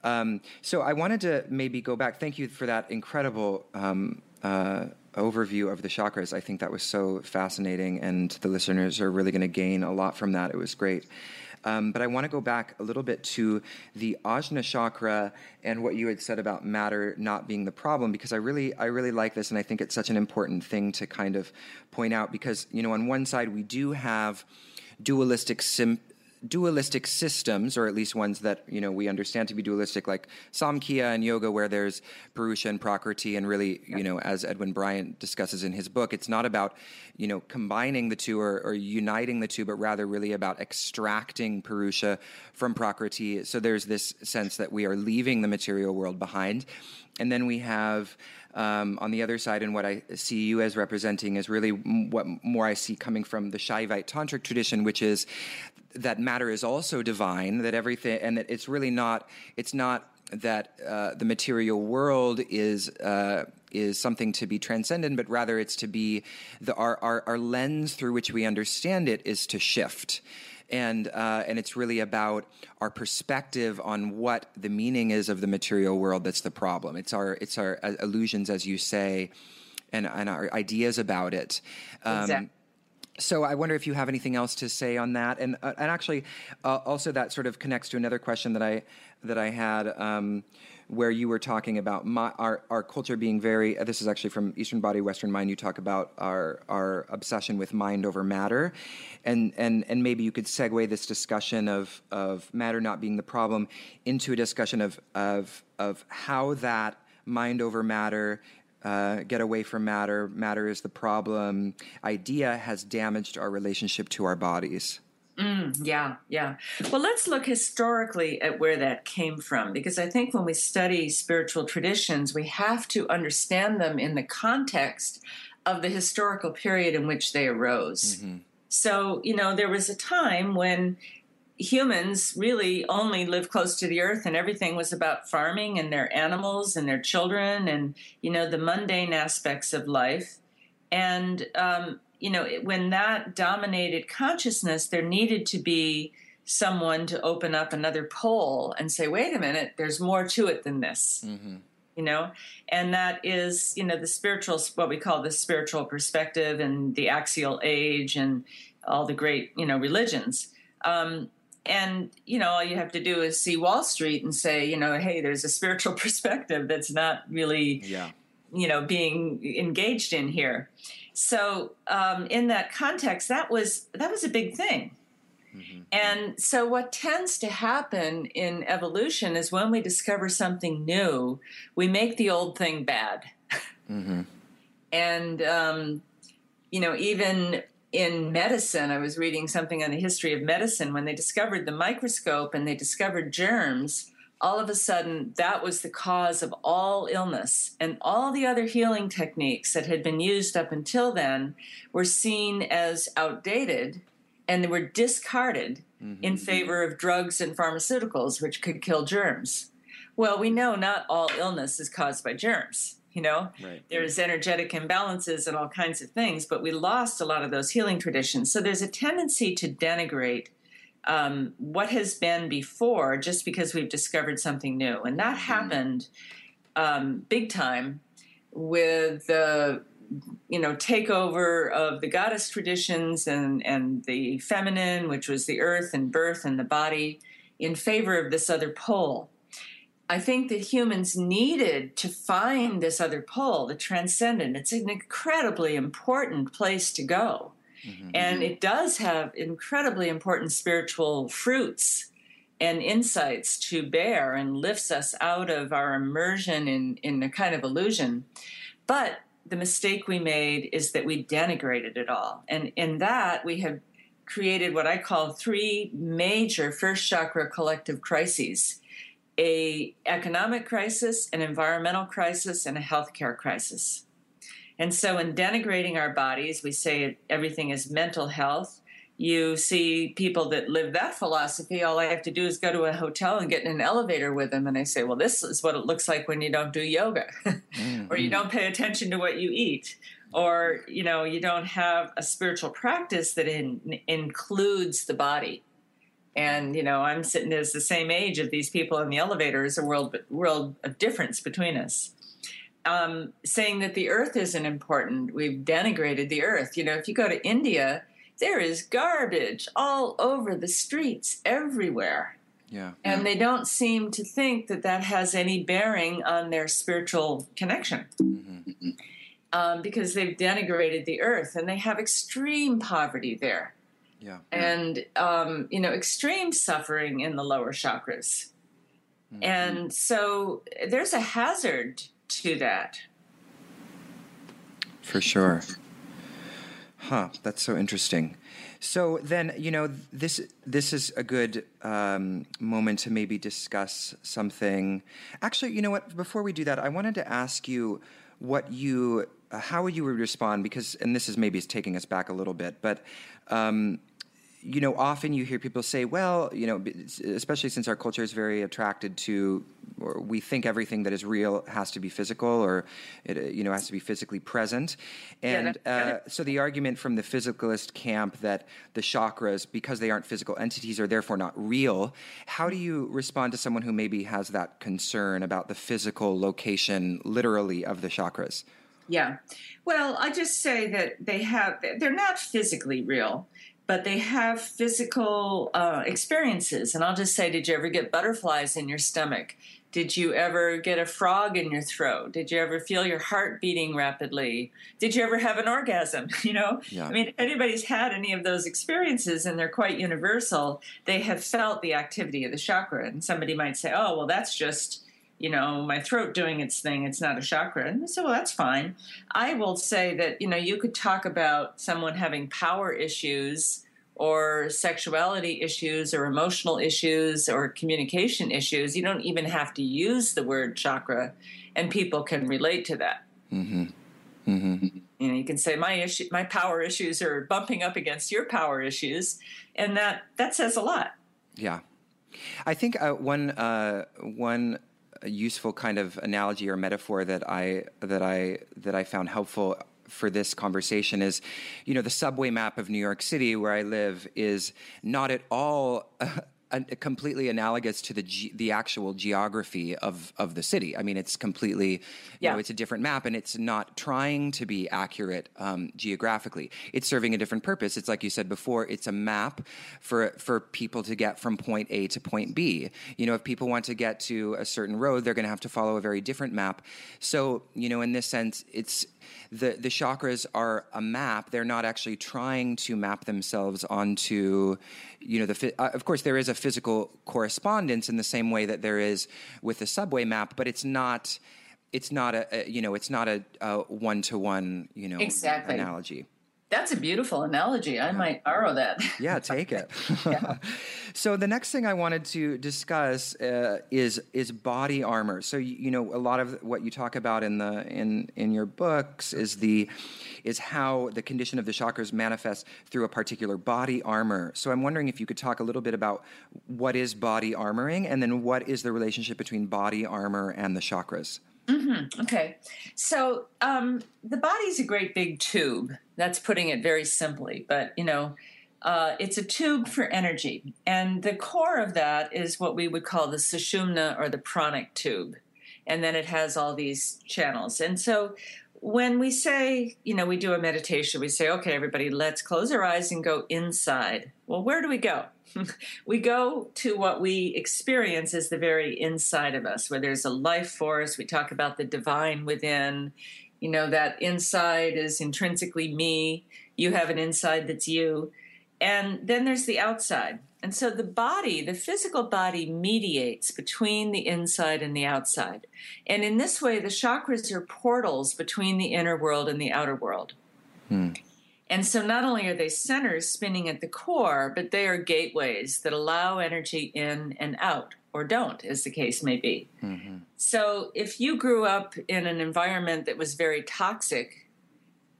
Um, so i wanted to maybe go back. Thank you for that incredible um, uh, overview of the chakras. I think that was so fascinating and the listeners are really going to gain a lot from that. It was great um, but I want to go back a little bit to the Ajna chakra and what you had said about matter not being the problem, because I really, I really like this, and I think it's such an important thing to kind of point out. Because you know, on one side we do have dualistic sim- dualistic systems, or at least ones that you know we understand to be dualistic, like Samkhya and yoga, where there's Purusha and Prakriti, and really, you know, as Edwin Bryant discusses in his book, it's not about you know combining the two or, or uniting the two, but rather really about extracting Purusha from Prakriti. So there's this sense that we are leaving the material world behind, and then we have um, on the other side, and what I see you as representing is really what more I see coming from the Shaivite tantric tradition, which is that matter is also divine, that everything, and that it's really not, it's not that uh, the material world is uh, is something to be transcendent, but rather it's to be the our, our, our lens through which we understand it is to shift and uh, and it's really about our perspective on what the meaning is of the material world that's the problem. It's our it's our uh, illusions, as you say, and and our ideas about it. Um, exactly. So I wonder if you have anything else to say on that, and uh, and actually, uh, also that sort of connects to another question that I that I had. Um, where you were talking about my, our, our culture being very, uh, this is actually from Eastern Body, Western Mind, you talk about our, our obsession with mind over matter. And, and, and maybe you could segue this discussion of, of matter not being the problem into a discussion of, of, of how that mind over matter uh, get away from matter, matter is the problem idea has damaged our relationship to our bodies. Mm, yeah, yeah. Well, let's look historically at where that came from because I think when we study spiritual traditions, we have to understand them in the context of the historical period in which they arose. Mm-hmm. So, you know, there was a time when humans really only lived close to the earth and everything was about farming and their animals and their children and, you know, the mundane aspects of life. And, um, you know, when that dominated consciousness, there needed to be someone to open up another pole and say, wait a minute, there's more to it than this. Mm-hmm. You know, and that is, you know, the spiritual, what we call the spiritual perspective and the axial age and all the great, you know, religions. Um, and, you know, all you have to do is see Wall Street and say, you know, hey, there's a spiritual perspective that's not really, yeah. you know, being engaged in here. So um, in that context, that was that was a big thing. Mm-hmm. And so, what tends to happen in evolution is when we discover something new, we make the old thing bad. Mm-hmm. and, um, you know, even in medicine, I was reading something on the history of medicine when they discovered the microscope and they discovered germs all of a sudden that was the cause of all illness. And all the other healing techniques that had been used up until then were seen as outdated and they were discarded mm-hmm. in favor of drugs and pharmaceuticals which could kill germs. Well we know not all illness is caused by germs you know right. there's energetic imbalances and all kinds of things but we lost a lot of those healing traditions so there's a tendency to denigrate um, what has been before just because we've discovered something new. And that mm-hmm. happened um, big time with the you know takeover of the goddess traditions and and the feminine which was the earth and birth and the body in favor of this other pole i think that humans needed to find this other pole the transcendent it's an incredibly important place to go Mm-hmm. And it does have incredibly important spiritual fruits and insights to bear and lifts us out of our immersion in, in a kind of illusion. But the mistake we made is that we denigrated it all. And in that, we have created what I call three major first chakra collective crises a economic crisis, an environmental crisis, and a healthcare crisis. And so, in denigrating our bodies, we say everything is mental health. You see people that live that philosophy, all I have to do is go to a hotel and get in an elevator with them. And I say, well, this is what it looks like when you don't do yoga, mm-hmm. or you don't pay attention to what you eat, or you know, you don't have a spiritual practice that in, includes the body. And you know, I'm sitting as the same age of these people in the elevator. Is a world world of difference between us um, saying that the earth isn't important. We've denigrated the earth. You know, if you go to India, there is garbage all over the streets everywhere. Yeah. And they don't seem to think that that has any bearing on their spiritual connection. Mm-hmm. Um, because they've denigrated the earth and they have extreme poverty there. Yeah. And, um, you know, extreme suffering in the lower chakras. Mm-hmm. And so there's a hazard to that. For sure. Huh, that's so interesting. So then, you know, this this is a good um, moment to maybe discuss something. Actually, you know what? Before we do that, I wanted to ask you what you uh, how you would respond because, and this is maybe taking us back a little bit, but um, you know, often you hear people say, well, you know, especially since our culture is very attracted to, or we think everything that is real has to be physical or, it, uh, you know, has to be physically present. And uh, so the argument from the physicalist camp that the chakras, because they aren't physical entities, are therefore not real. How do you respond to someone who maybe has that concern about the physical location, literally, of the chakras? Yeah. Well, I just say that they have, they're not physically real but they have physical uh, experiences. And I'll just say, did you ever get butterflies in your stomach? Did you ever get a frog in your throat? Did you ever feel your heart beating rapidly? Did you ever have an orgasm? You know, yeah. I mean, if anybody's had any of those experiences and they're quite universal, they have felt the activity of the chakra. And somebody might say, oh, well, that's just you know, my throat doing its thing. It's not a chakra. And said, well, that's fine. I will say that, you know, you could talk about someone having power issues or sexuality issues or emotional issues or communication issues. You don't even have to use the word chakra, and people can relate to that. Mm-hmm. Mm-hmm. You know, you can say my issue, my power issues are bumping up against your power issues, and that that says a lot. Yeah, I think uh, one uh, one a useful kind of analogy or metaphor that I that I that I found helpful for this conversation is, you know, the subway map of New York City where I live is not at all completely analogous to the ge- the actual geography of of the city. I mean, it's completely, you yeah. know, it's a different map, and it's not trying to be accurate um, geographically. It's serving a different purpose. It's like you said before. It's a map for for people to get from point A to point B. You know, if people want to get to a certain road, they're going to have to follow a very different map. So, you know, in this sense, it's the the chakras are a map. They're not actually trying to map themselves onto, you know, the. Uh, of course, there is a physical correspondence in the same way that there is with the subway map, but it's not. It's not a, a you know it's not a one to one you know exactly. analogy. That's a beautiful analogy. I might borrow that. yeah, take it. so the next thing I wanted to discuss uh, is is body armor. So you, you, know a lot of what you talk about in the in in your books is the is how the condition of the chakras manifests through a particular body armor. So I'm wondering if you could talk a little bit about what is body armoring and then what is the relationship between body armor and the chakras. Mm-hmm. Okay. So um, the body's a great big tube. That's putting it very simply. But, you know, uh, it's a tube for energy. And the core of that is what we would call the sushumna or the pranic tube. And then it has all these channels. And so when we say, you know, we do a meditation, we say, okay, everybody, let's close our eyes and go inside. Well, where do we go? we go to what we experience as the very inside of us, where there's a life force. We talk about the divine within. You know, that inside is intrinsically me. You have an inside that's you. And then there's the outside. And so the body, the physical body, mediates between the inside and the outside. And in this way, the chakras are portals between the inner world and the outer world. Hmm. And so not only are they centers spinning at the core, but they are gateways that allow energy in and out, or don't, as the case may be. Mm-hmm. So if you grew up in an environment that was very toxic,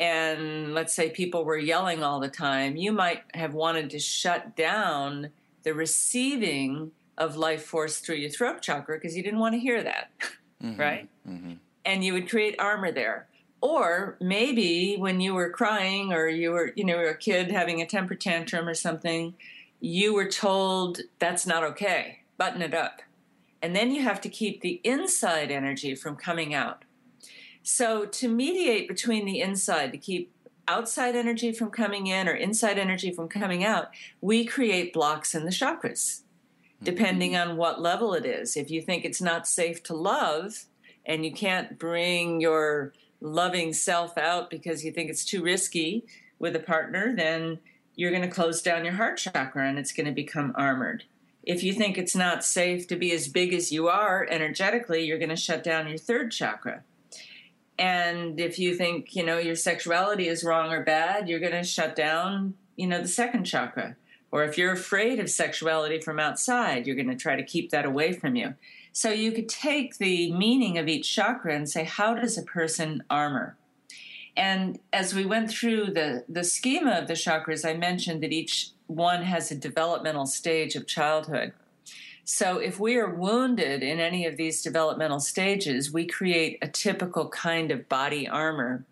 and let's say people were yelling all the time, you might have wanted to shut down the receiving of life force through your throat chakra because you didn't want to hear that, mm-hmm. right? Mm-hmm. And you would create armor there. Or maybe when you were crying or you were, you know, a kid having a temper tantrum or something, you were told that's not okay, button it up. And then you have to keep the inside energy from coming out. So, to mediate between the inside, to keep outside energy from coming in or inside energy from coming out, we create blocks in the chakras, depending mm-hmm. on what level it is. If you think it's not safe to love and you can't bring your loving self out because you think it's too risky with a partner, then you're going to close down your heart chakra and it's going to become armored. If you think it's not safe to be as big as you are energetically, you're going to shut down your third chakra. And if you think, you know, your sexuality is wrong or bad, you're going to shut down, you know, the second chakra. Or if you're afraid of sexuality from outside, you're going to try to keep that away from you. So you could take the meaning of each chakra and say, how does a person armor? And as we went through the, the schema of the chakras, I mentioned that each one has a developmental stage of childhood. So if we are wounded in any of these developmental stages, we create a typical kind of body armor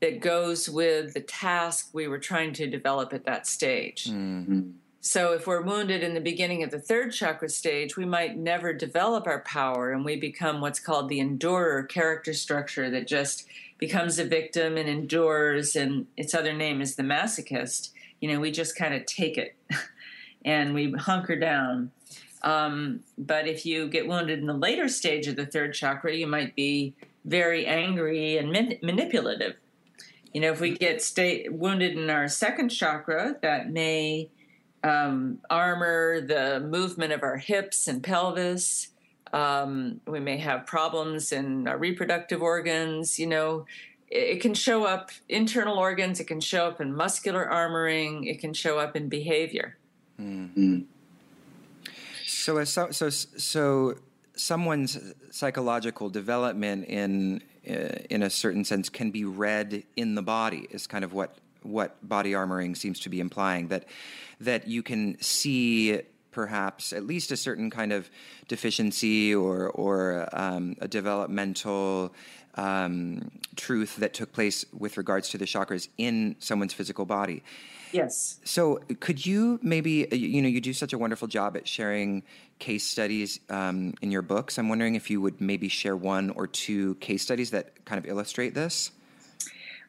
that goes with the task we were trying to develop at that stage. Mm-hmm. So if we're wounded in the beginning of the third chakra stage, we might never develop our power and we become what's called the endurer character structure that just becomes a victim and endures, and its other name is the masochist. You know, we just kind of take it and we hunker down. Um, but if you get wounded in the later stage of the third chakra, you might be very angry and man- manipulative. You know, if we get stay- wounded in our second chakra, that may um, armor the movement of our hips and pelvis. Um, we may have problems in our reproductive organs. You know, it, can show up internal organs. It can show up in muscular armoring. It can show up in behavior. Mm-hmm. So, so, so, so, someone's psychological development in uh, in a certain sense can be read in the body. Is kind of what what body armoring seems to be implying that that you can see perhaps at least a certain kind of deficiency or or um, a developmental um, truth that took place with regards to the chakras in someone's physical body. Yes. So, could you maybe, you know, you do such a wonderful job at sharing case studies um, in your books. I'm wondering if you would maybe share one or two case studies that kind of illustrate this.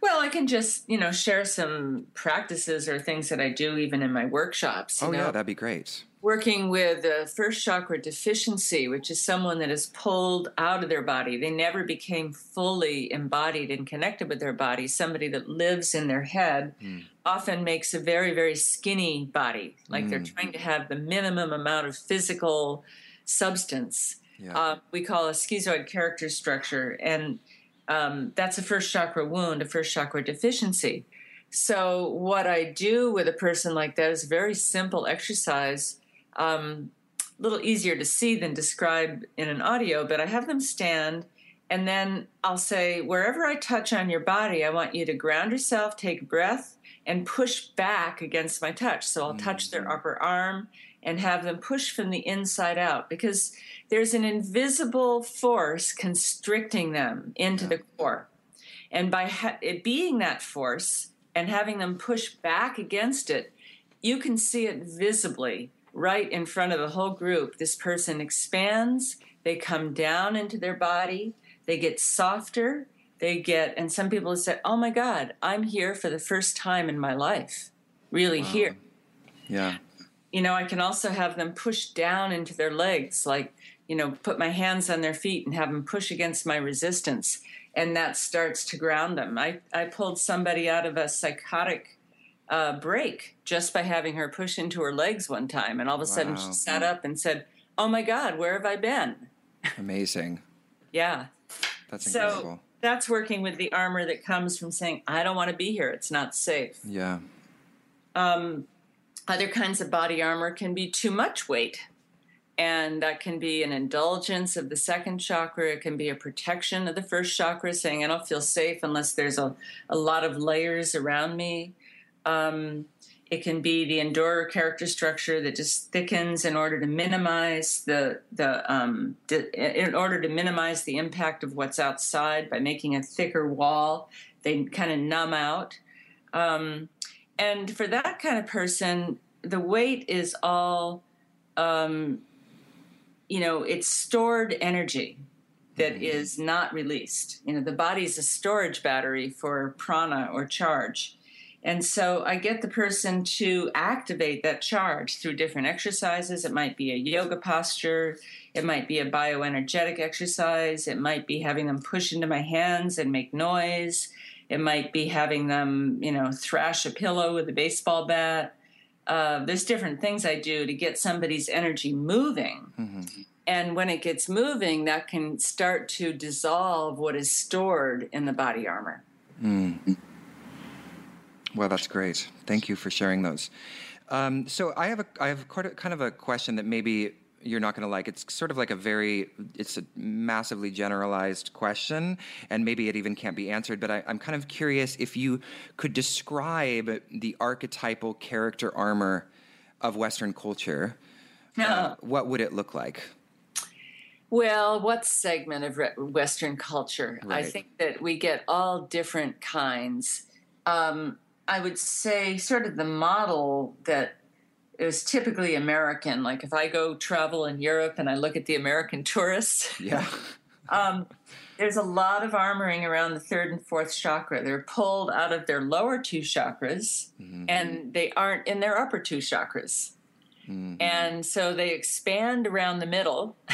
Well, I can just, you know, share some practices or things that I do even in my workshops. oh, know? yeah, that'd be great. Working with the first chakra deficiency, which is someone that is pulled out of their body. They never became fully embodied and connected with their body. Somebody that lives in their head mm. often makes a very, very skinny body, like mm. they're hmm. trying to have the minimum amount of physical substance. Yeah. Uh, we call a schizoid character structure. And um, that's a first chakra wound, a first chakra deficiency. So, what I do with a person like that is a very simple exercise, um, a little easier to see than describe in an audio, but I have them stand and then I'll say, wherever I touch on your body, I want you to ground yourself, take a breath, and push back against my touch. So I'll touch their mm-hmm. upper arm and have them push from the inside out because there's an invisible force constricting them into yeah. the core. And by ha- it being that force and having them push back against it, you can see it visibly right in front of the whole group. This person expands, they come down into their body, they get softer, they get, and some people have said, Oh my God, I'm here for the first time in my life. Really wow. here. Yeah you know, I can also have them push down into their legs, like, you know, put my hands on their feet and have them push against my resistance. And that starts to ground them. I, I pulled somebody out of a psychotic uh, break just by having her push into her legs one time. And all of a wow. sudden she sat up and said, Oh my God, where have I been? Amazing. yeah. That's incredible. So that's working with the armor that comes from saying, I don't want to be here. It's not safe. Yeah. Um, other kinds of body armor can be too much weight. And that can be an indulgence of the second chakra. It can be a protection of the first chakra, saying, I don't feel safe unless there's a, a lot of layers around me. Um, it can be the endurer character structure that just thickens in order to minimize the the um, in order to minimize the impact of what's outside by making a thicker wall. They kind of numb out. Um, and for that kind of person, the weight is all, um, you know, it's stored energy that mm-hmm. is not released. You know, the body is a storage battery for prana or charge. And so I get the person to activate that charge through different exercises. It might be a yoga posture, it might be a bioenergetic exercise, it might be having them push into my hands and make noise, it might be having them, you know, thrash a pillow with a baseball bat. uh, there's different things I do to get somebody's energy moving. Mm-hmm. And when it gets moving, that can start to dissolve what is stored in the body armor. Mm. Well, that's great. Thank you for sharing those. Um, so I have a I have quite a, kind of a question that maybe you're not going to like. It's sort of like a very it's a massively generalized question, and maybe it even can't be answered. But I, am kind of curious if you could describe the archetypal character armor of Western culture. Uh, what would it look like? Well, what segment of Western culture? Right. I think that we get all different kinds. Um, I would say, sort of the model that is typically American. Like if I go travel in Europe and I look at the American tourists, yeah, um, there's a lot of armoring around the third and fourth chakra. They're pulled out of their lower two chakras, mm-hmm. and they aren't in their upper two chakras, mm-hmm. and so they expand around the middle.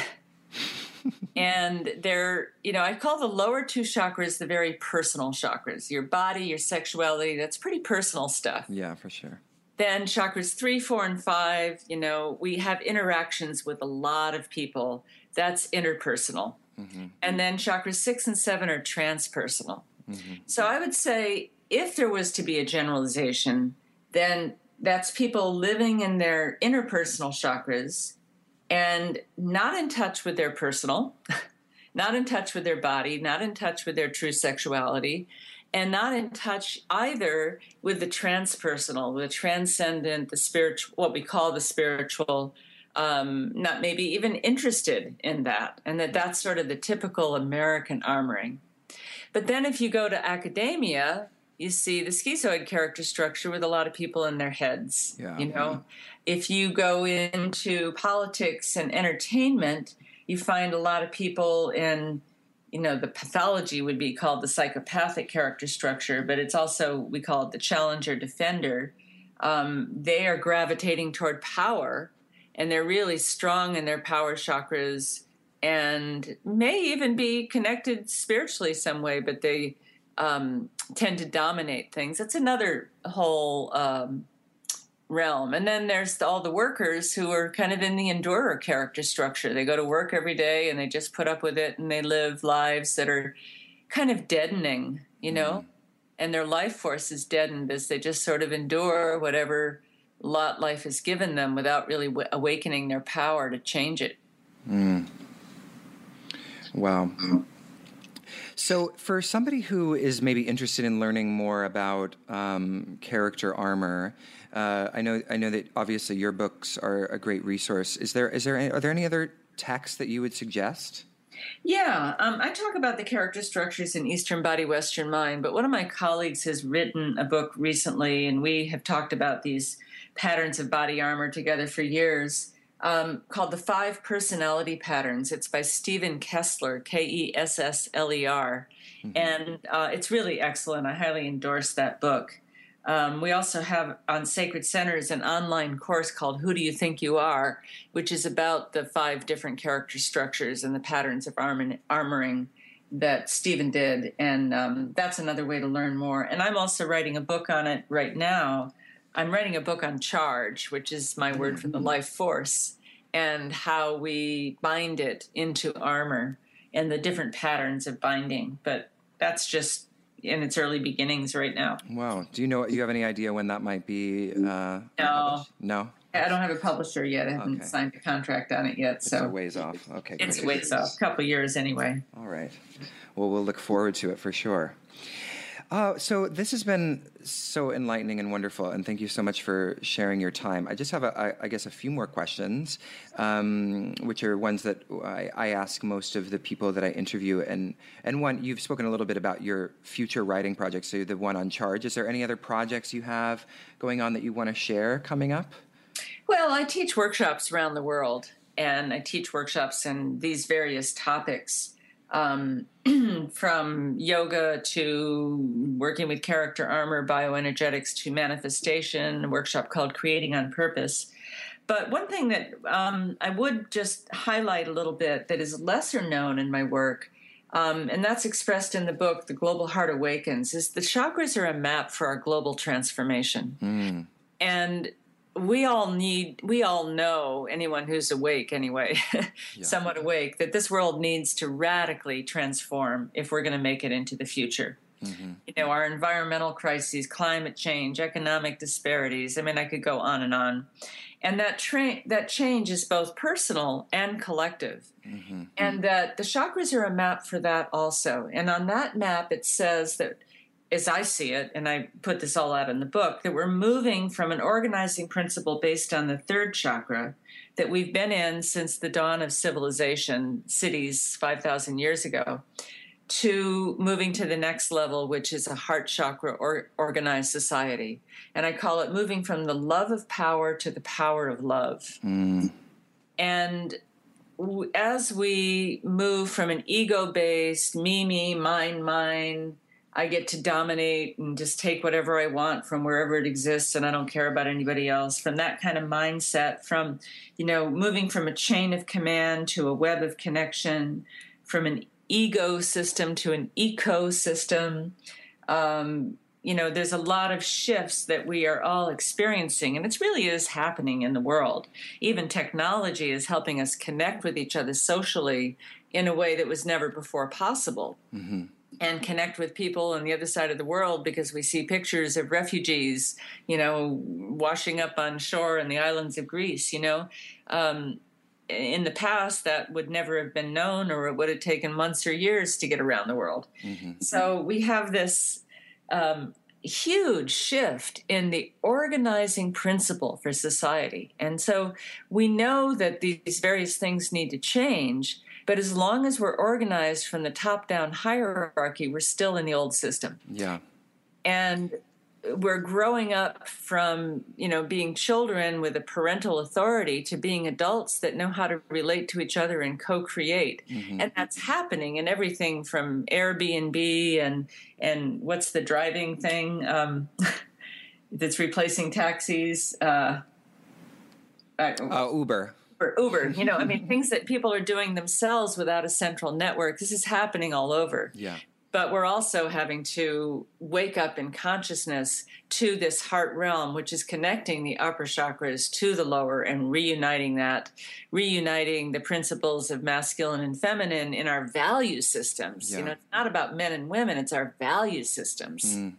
and they're you know i call the lower two chakras the very personal chakras your body your sexuality that's pretty personal stuff yeah for sure then chakras three four and five you know we have interactions with a lot of people that's interpersonal mm-hmm. and then chakras six and seven are transpersonal mm-hmm. so i would say if there was to be a generalization then that's people living in their interpersonal chakras and not in touch with their personal, not in touch with their body, not in touch with their true sexuality, and not in touch either with the transpersonal, the transcendent, the spiritual, what we call the spiritual, um, not maybe even interested in that, and that that's sort of the typical American armoring. But then if you go to academia, you see the schizoid character structure with a lot of people in their heads. Yeah. You know, if you go into politics and entertainment, you find a lot of people in, you know, the pathology would be called the psychopathic character structure, but it's also, we call it the challenger defender. Um, they are gravitating toward power and they're really strong in their power chakras and may even be connected spiritually some way, but they, um, tend to dominate things. That's another whole um, realm. And then there's all the workers who are kind of in the endurer character structure. They go to work every day and they just put up with it and they live lives that are kind of deadening, you know? Mm. And their life force is deadened as they just sort of endure whatever lot life has given them without really w- awakening their power to change it. Mm. Wow. So, for somebody who is maybe interested in learning more about um, character armor, uh, I know I know that obviously your books are a great resource. Is there is there any, are there any other texts that you would suggest? Yeah, um, I talk about the character structures in Eastern Body, Western Mind, but one of my colleagues has written a book recently, and we have talked about these patterns of body armor together for years um, called The Five Personality Patterns. It's by Steven Kessler, K E S S L E R. Mm-hmm. And uh, it's really excellent. I highly endorse that book. Um, we also have on Sacred Centers an online course called Who Do You Think You Are, which is about the five different character structures and the patterns of armor- armoring that Steven did. And um, that's another way to learn more. And I'm also writing a book on it right now I'm writing a book on charge, which is my word for the life force, and how we bind it into armor and the different patterns of binding. But that's just in its early beginnings right now. Wow. Do you know? You have any idea when that might be? Uh, no. No. I don't have a publisher yet. I haven't okay. signed a contract on it yet. So it's ways off. Okay. It's great. ways off. A couple years anyway. All right. Well, we'll look forward to it for sure. Uh, so this has been so enlightening and wonderful, and thank you so much for sharing your time. I just have, I guess, a few more questions, um, which are ones that I, I, ask most of the people that I interview. And and one, you've spoken a little bit about your future writing projects. So the one on charge. Is there any other projects you have going on that you want to share coming up? Well, I teach workshops around the world, and I teach workshops in these various topics um, from yoga to working with character armor, bioenergetics to manifestation, a workshop called Creating on Purpose. But one thing that um, I would just highlight a little bit that is lesser known in my work, um, and that's expressed in the book, The Global Heart Awakens, is the chakras are a map for our global transformation. Mm. And we all need we all know anyone who's awake anyway yeah. somewhat awake that this world needs to radically transform if we're going to make it into the future mm-hmm. you know our environmental crises climate change economic disparities i mean i could go on and on and that tra- that change is both personal and collective mm-hmm. and that the chakras are a map for that also and on that map it says that as I see it, and I put this all out in the book, that we're moving from an organizing principle based on the third chakra that we've been in since the dawn of civilization, cities 5,000 years ago, to moving to the next level, which is a heart chakra or organized society. And I call it moving from the love of power to the power of love. Mm. And as we move from an ego based, me, me, mine, mine, I get to dominate and just take whatever I want from wherever it exists and I don't care about anybody else. From that kind of mindset, from, you know, moving from a chain of command to a web of connection, from an ego system to an ecosystem. Um, you know, there's a lot of shifts that we are all experiencing, and it really is happening in the world. Even technology is helping us connect with each other socially in a way that was never before possible. Mm-hmm and connect with people on the other side of the world because we see pictures of refugees, you know, washing up on shore in the islands of Greece, you know. Um, in the past, that would never have been known, or it would have taken months or years to get around the world. Mm-hmm. So we have this um, huge shift in the organizing principle for society. And so we know that these various things need to change. But as long as we're organized from the top down hierarchy, we're still in the old system. Yeah. And we're growing up from you know being children with a parental authority to being adults that know how to relate to each other and co-create mm-hmm. and that's happening in everything from airbnb and and what's the driving thing um, that's replacing taxis uh, uh, uber or Uber, you know, I mean, things that people are doing themselves without a central network. This is happening all over. Yeah. But we're also having to wake up in consciousness to this heart realm, which is connecting the upper chakras to the lower and reuniting that, reuniting the principles of masculine and feminine in our value systems. Yeah. You know, it's not about men and women, it's our value systems. Mm.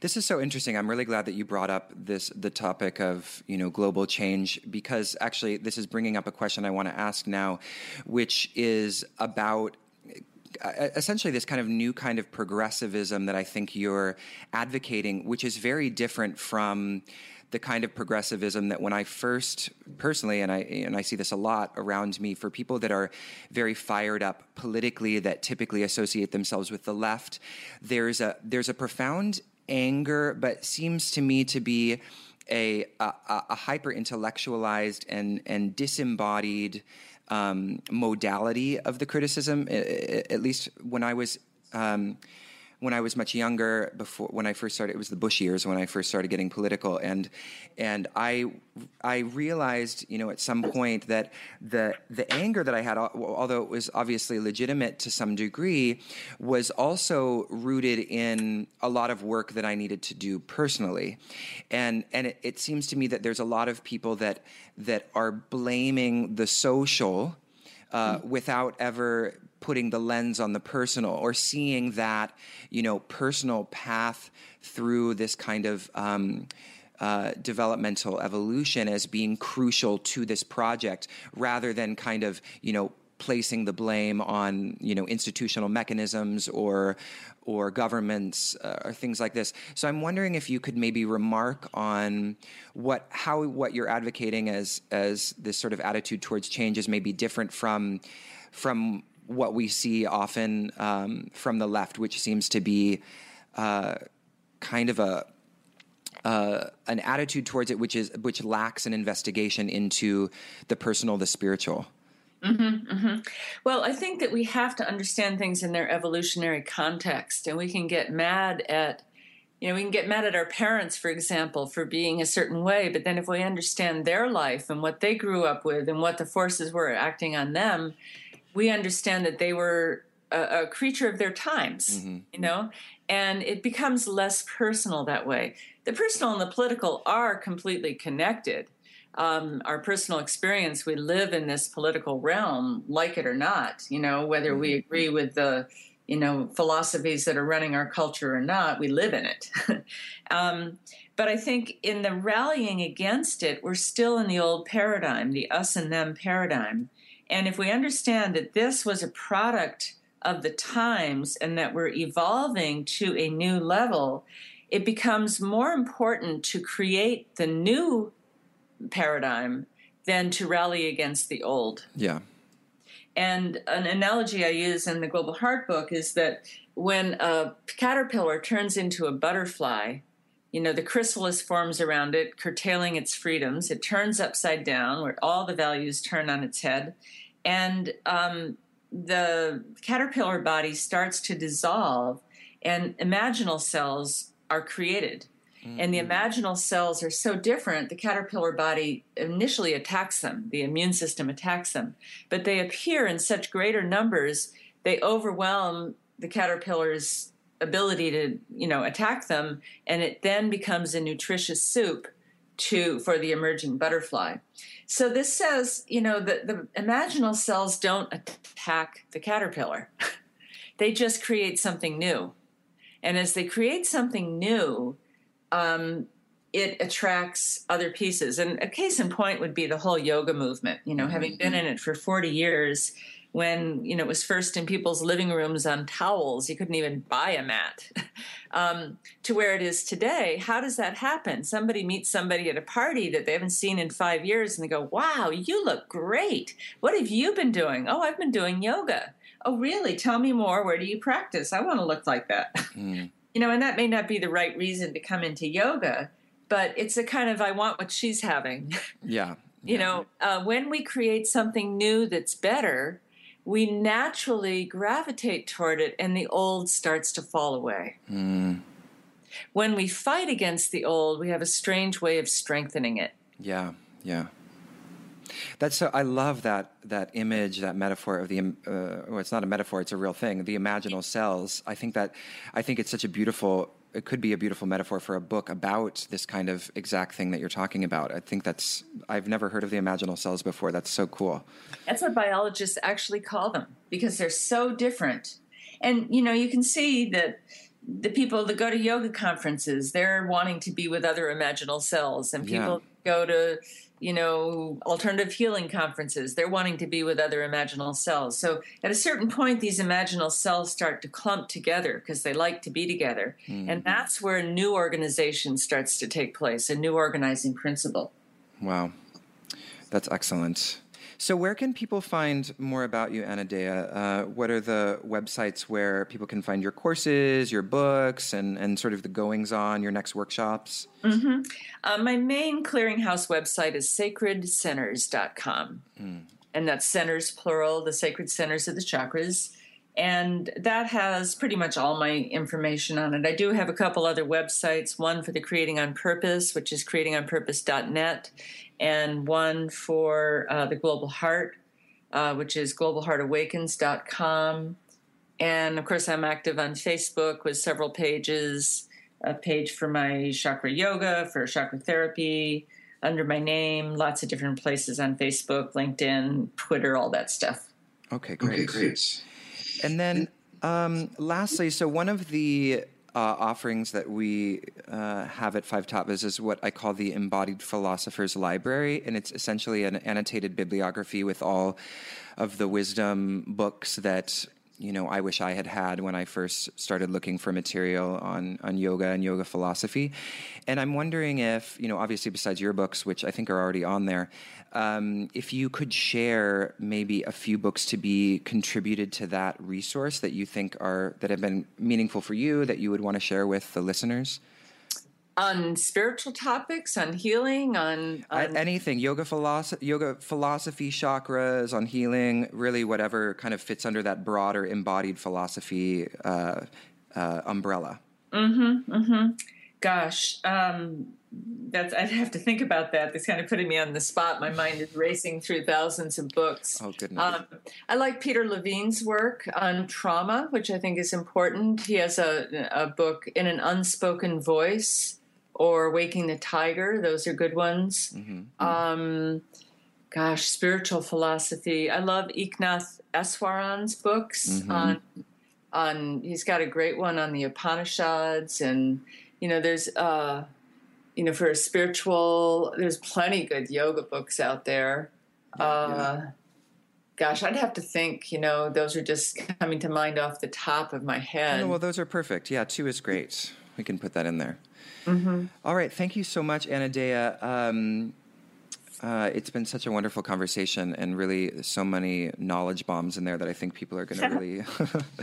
This is so interesting. I'm really glad that you brought up this the topic of you know global change because actually this is bringing up a question I want to ask now, which is about uh, essentially this kind of new kind of progressivism that I think you're advocating, which is very different from the kind of progressivism that when I first personally and I and I see this a lot around me for people that are very fired up politically that typically associate themselves with the left there's a there's a profound anger, but seems to me to be a, a, a hyper intellectualized and, and disembodied um, modality of the criticism. At least when I was. Um, when I was much younger, before when I first started, it was the Bush years when I first started getting political, and and I I realized, you know, at some point that the the anger that I had, although it was obviously legitimate to some degree, was also rooted in a lot of work that I needed to do personally, and and it, it seems to me that there's a lot of people that that are blaming the social uh, mm. without ever putting the lens on the personal or seeing that you know personal path through this kind of um, uh, developmental evolution as being crucial to this project rather than kind of you know placing the blame on you know institutional mechanisms or or governments uh, or things like this. So I'm wondering if you could maybe remark on what how what you're advocating as as this sort of attitude towards change is maybe different from from what we see often um, from the left, which seems to be uh, kind of a uh, an attitude towards it, which is which lacks an investigation into the personal, the spiritual. Mm-hmm, mm-hmm. Well, I think that we have to understand things in their evolutionary context, and we can get mad at, you know, we can get mad at our parents, for example, for being a certain way. But then, if we understand their life and what they grew up with and what the forces were acting on them, we understand that they were a, a creature of their times, mm-hmm. you know, and it becomes less personal that way. The personal and the political are completely connected. Um, our personal experience, we live in this political realm, like it or not, you know, whether mm-hmm. we agree with the you know philosophies that are running our culture or not we live in it um, but i think in the rallying against it we're still in the old paradigm the us and them paradigm and if we understand that this was a product of the times and that we're evolving to a new level it becomes more important to create the new paradigm than to rally against the old. Yeah. And an analogy I use in the Global Heart book is that when a caterpillar turns into a butterfly, you know, the chrysalis forms around it, curtailing its freedoms. It turns upside down, where all the values turn on its head. And um, the caterpillar body starts to dissolve, and imaginal cells are created. Mm-hmm. And the mm-hmm. imaginal cells are so different, the caterpillar body initially attacks them, the immune system attacks them, but they appear in such greater numbers, they overwhelm the caterpillar's ability to, you know, attack them, and it then becomes a nutritious soup to for the emerging butterfly. So this says, you know, that the imaginal cells don't attack the caterpillar. they just create something new. And as they create something new, um, it attracts other pieces. And a case in point would be the whole yoga movement. You know, mm-hmm. having been in it for 40 years, when you know it was first in people's living rooms on towels, you couldn't even buy a mat, um, to where it is today. How does that happen? Somebody meets somebody at a party that they haven't seen in five years, and they go, "Wow, you look great. What have you been doing?" "Oh, I've been doing yoga." "Oh, really? Tell me more. Where do you practice? I want to look like that." Mm you know, and that may not be the right reason to come into yoga, but it's a kind of I want what she's having. Yeah. you know, uh, when we create something new that's better, we naturally gravitate toward it and the old starts to fall away. Mm. When we fight against the old, we have a strange way of strengthening it. Yeah, yeah. That's so. I love that that image, that metaphor of the. Uh, well, it's not a metaphor; it's a real thing. The imaginal cells. I think that. I think it's such a beautiful. It could be a beautiful metaphor for a book about this kind of exact thing that you're talking about. I think that's. I've never heard of the imaginal cells before. That's so cool. That's what biologists actually call them because they're so different. And you know, you can see that the people that go to yoga conferences, they're wanting to be with other imaginal cells, and people yeah. go to you know, alternative healing conferences. They're wanting to be with other imaginal cells. So at a certain point, these imaginal cells start to clump together because they like to be together. Mm. And that's where a new organization starts to take place, a new organizing principle. Wow. That's excellent. So, where can people find more about you, Anodea? Uh, what are the websites where people can find your courses, your books, and, and sort of the goings on, your next workshops? Mm-hmm. Uh, my main clearinghouse website is sacredcenters.com. Mm. And that's centers, plural, the sacred centers of the chakras. And that has pretty much all my information on it. I do have a couple other websites one for the Creating on Purpose, which is creatingonpurpose.net, and one for uh, the Global Heart, uh, which is globalheartawakens.com. And of course, I'm active on Facebook with several pages a page for my chakra yoga, for chakra therapy, under my name, lots of different places on Facebook, LinkedIn, Twitter, all that stuff. Okay, great. Okay, great. And then um, lastly, so one of the uh, offerings that we uh, have at Five Tattvas is what I call the Embodied Philosopher's Library, and it's essentially an annotated bibliography with all of the wisdom books that you know I wish I had had when I first started looking for material on on yoga and yoga philosophy. And I'm wondering if you know, obviously, besides your books, which I think are already on there, um, if you could share maybe a few books to be contributed to that resource that you think are that have been meaningful for you that you would want to share with the listeners on spiritual topics, on healing, on, on... anything yoga philosophy, yoga philosophy, chakras, on healing, really whatever kind of fits under that broader embodied philosophy uh, uh, umbrella. Mm-hmm. Mm-hmm. gosh, um, that's I'd have to think about that. That's kind of putting me on the spot. My mind is racing through thousands of books. Oh goodness. Um, I like Peter Levine's work on trauma, which I think is important. He has a, a book in an unspoken voice or Waking the Tiger. Those are good ones. Mm-hmm. Um, gosh, spiritual philosophy. I love Eknath Easwaran's books Mhm. on on. He's got a great one on the Upanishads, and you know, there's uh, you know, for a spiritual, there's plenty good yoga books out there. Uh, Gosh, I'd have to think. You know, those are just coming to mind off the top of my head. Oh, well, those are perfect. Yeah, two is great. We can put that in there. Mm-hmm. All right. Thank you so much, Anodea. Um, uh, it's been such a wonderful conversation and really so many knowledge bombs in there that I think people are going to really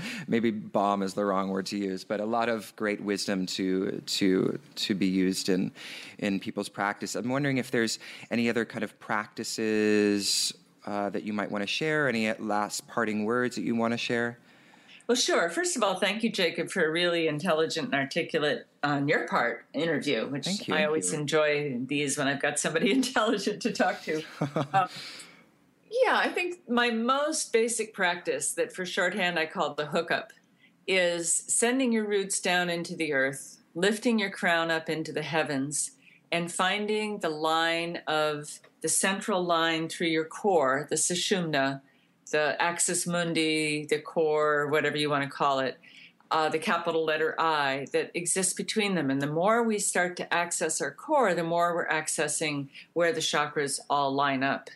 maybe bomb is the wrong word to use, but a lot of great wisdom to to to be used in in people's practice. I'm wondering if there's any other kind of practices uh, that you might want to share. Any last parting words that you want to share? Well, sure. First of all, thank you, Jacob, for a really intelligent and articulate on your part interview, which Thank you. I always you. enjoy these when I've got somebody intelligent to talk to. Um, yeah, I think my most basic practice that for shorthand I call the hookup is sending your roots down into the earth, lifting your crown up into the heavens, and finding the line of the central line through your core, the sushumna, the axis mundi, the core, whatever you want to call it, uh, the capital letter I that exists between them. And the more we start to access our core, the more we're accessing where the chakras all line up.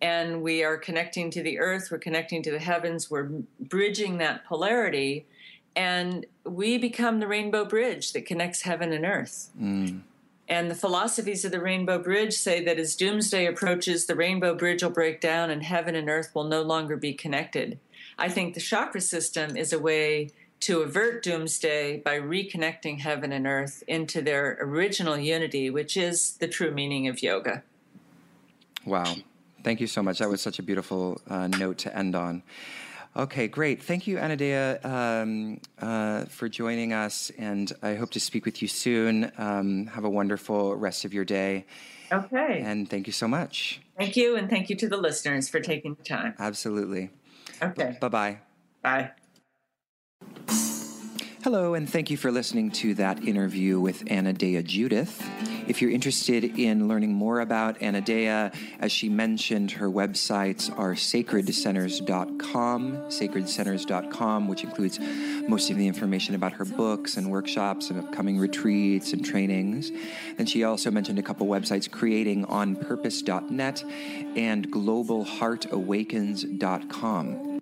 And we are connecting to the earth, we're connecting to the heavens, we're bridging that polarity, and we become the rainbow bridge that connects heaven and earth. Mm. And the philosophies of the Rainbow Bridge say that as doomsday approaches, the Rainbow Bridge will break down and heaven and earth will no longer be connected. I think the chakra system is a way to avert doomsday by reconnecting heaven and earth into their original unity, which is the true meaning of yoga. Wow. Thank you so much. That was such a beautiful uh, note to end on. Okay, great. Thank you, Anodea, um, uh, for joining us, and I hope to speak with you soon. Um, have a wonderful rest of your day, Okay. and thank you so much. thank you, and thank you to the listeners for taking the time. Absolutely. Okay. Bye bye. Bye. Hello, and thank you for listening to that interview with Anodea Judith. If you're interested in learning more about Anodea, as she mentioned, her websites are sacredcenters.com, sacredcenters.com, which includes most of the information about her books and workshops and upcoming retreats and trainings. And she also mentioned a couple websites, creatingonpurpose.net and globalheartawakens.com.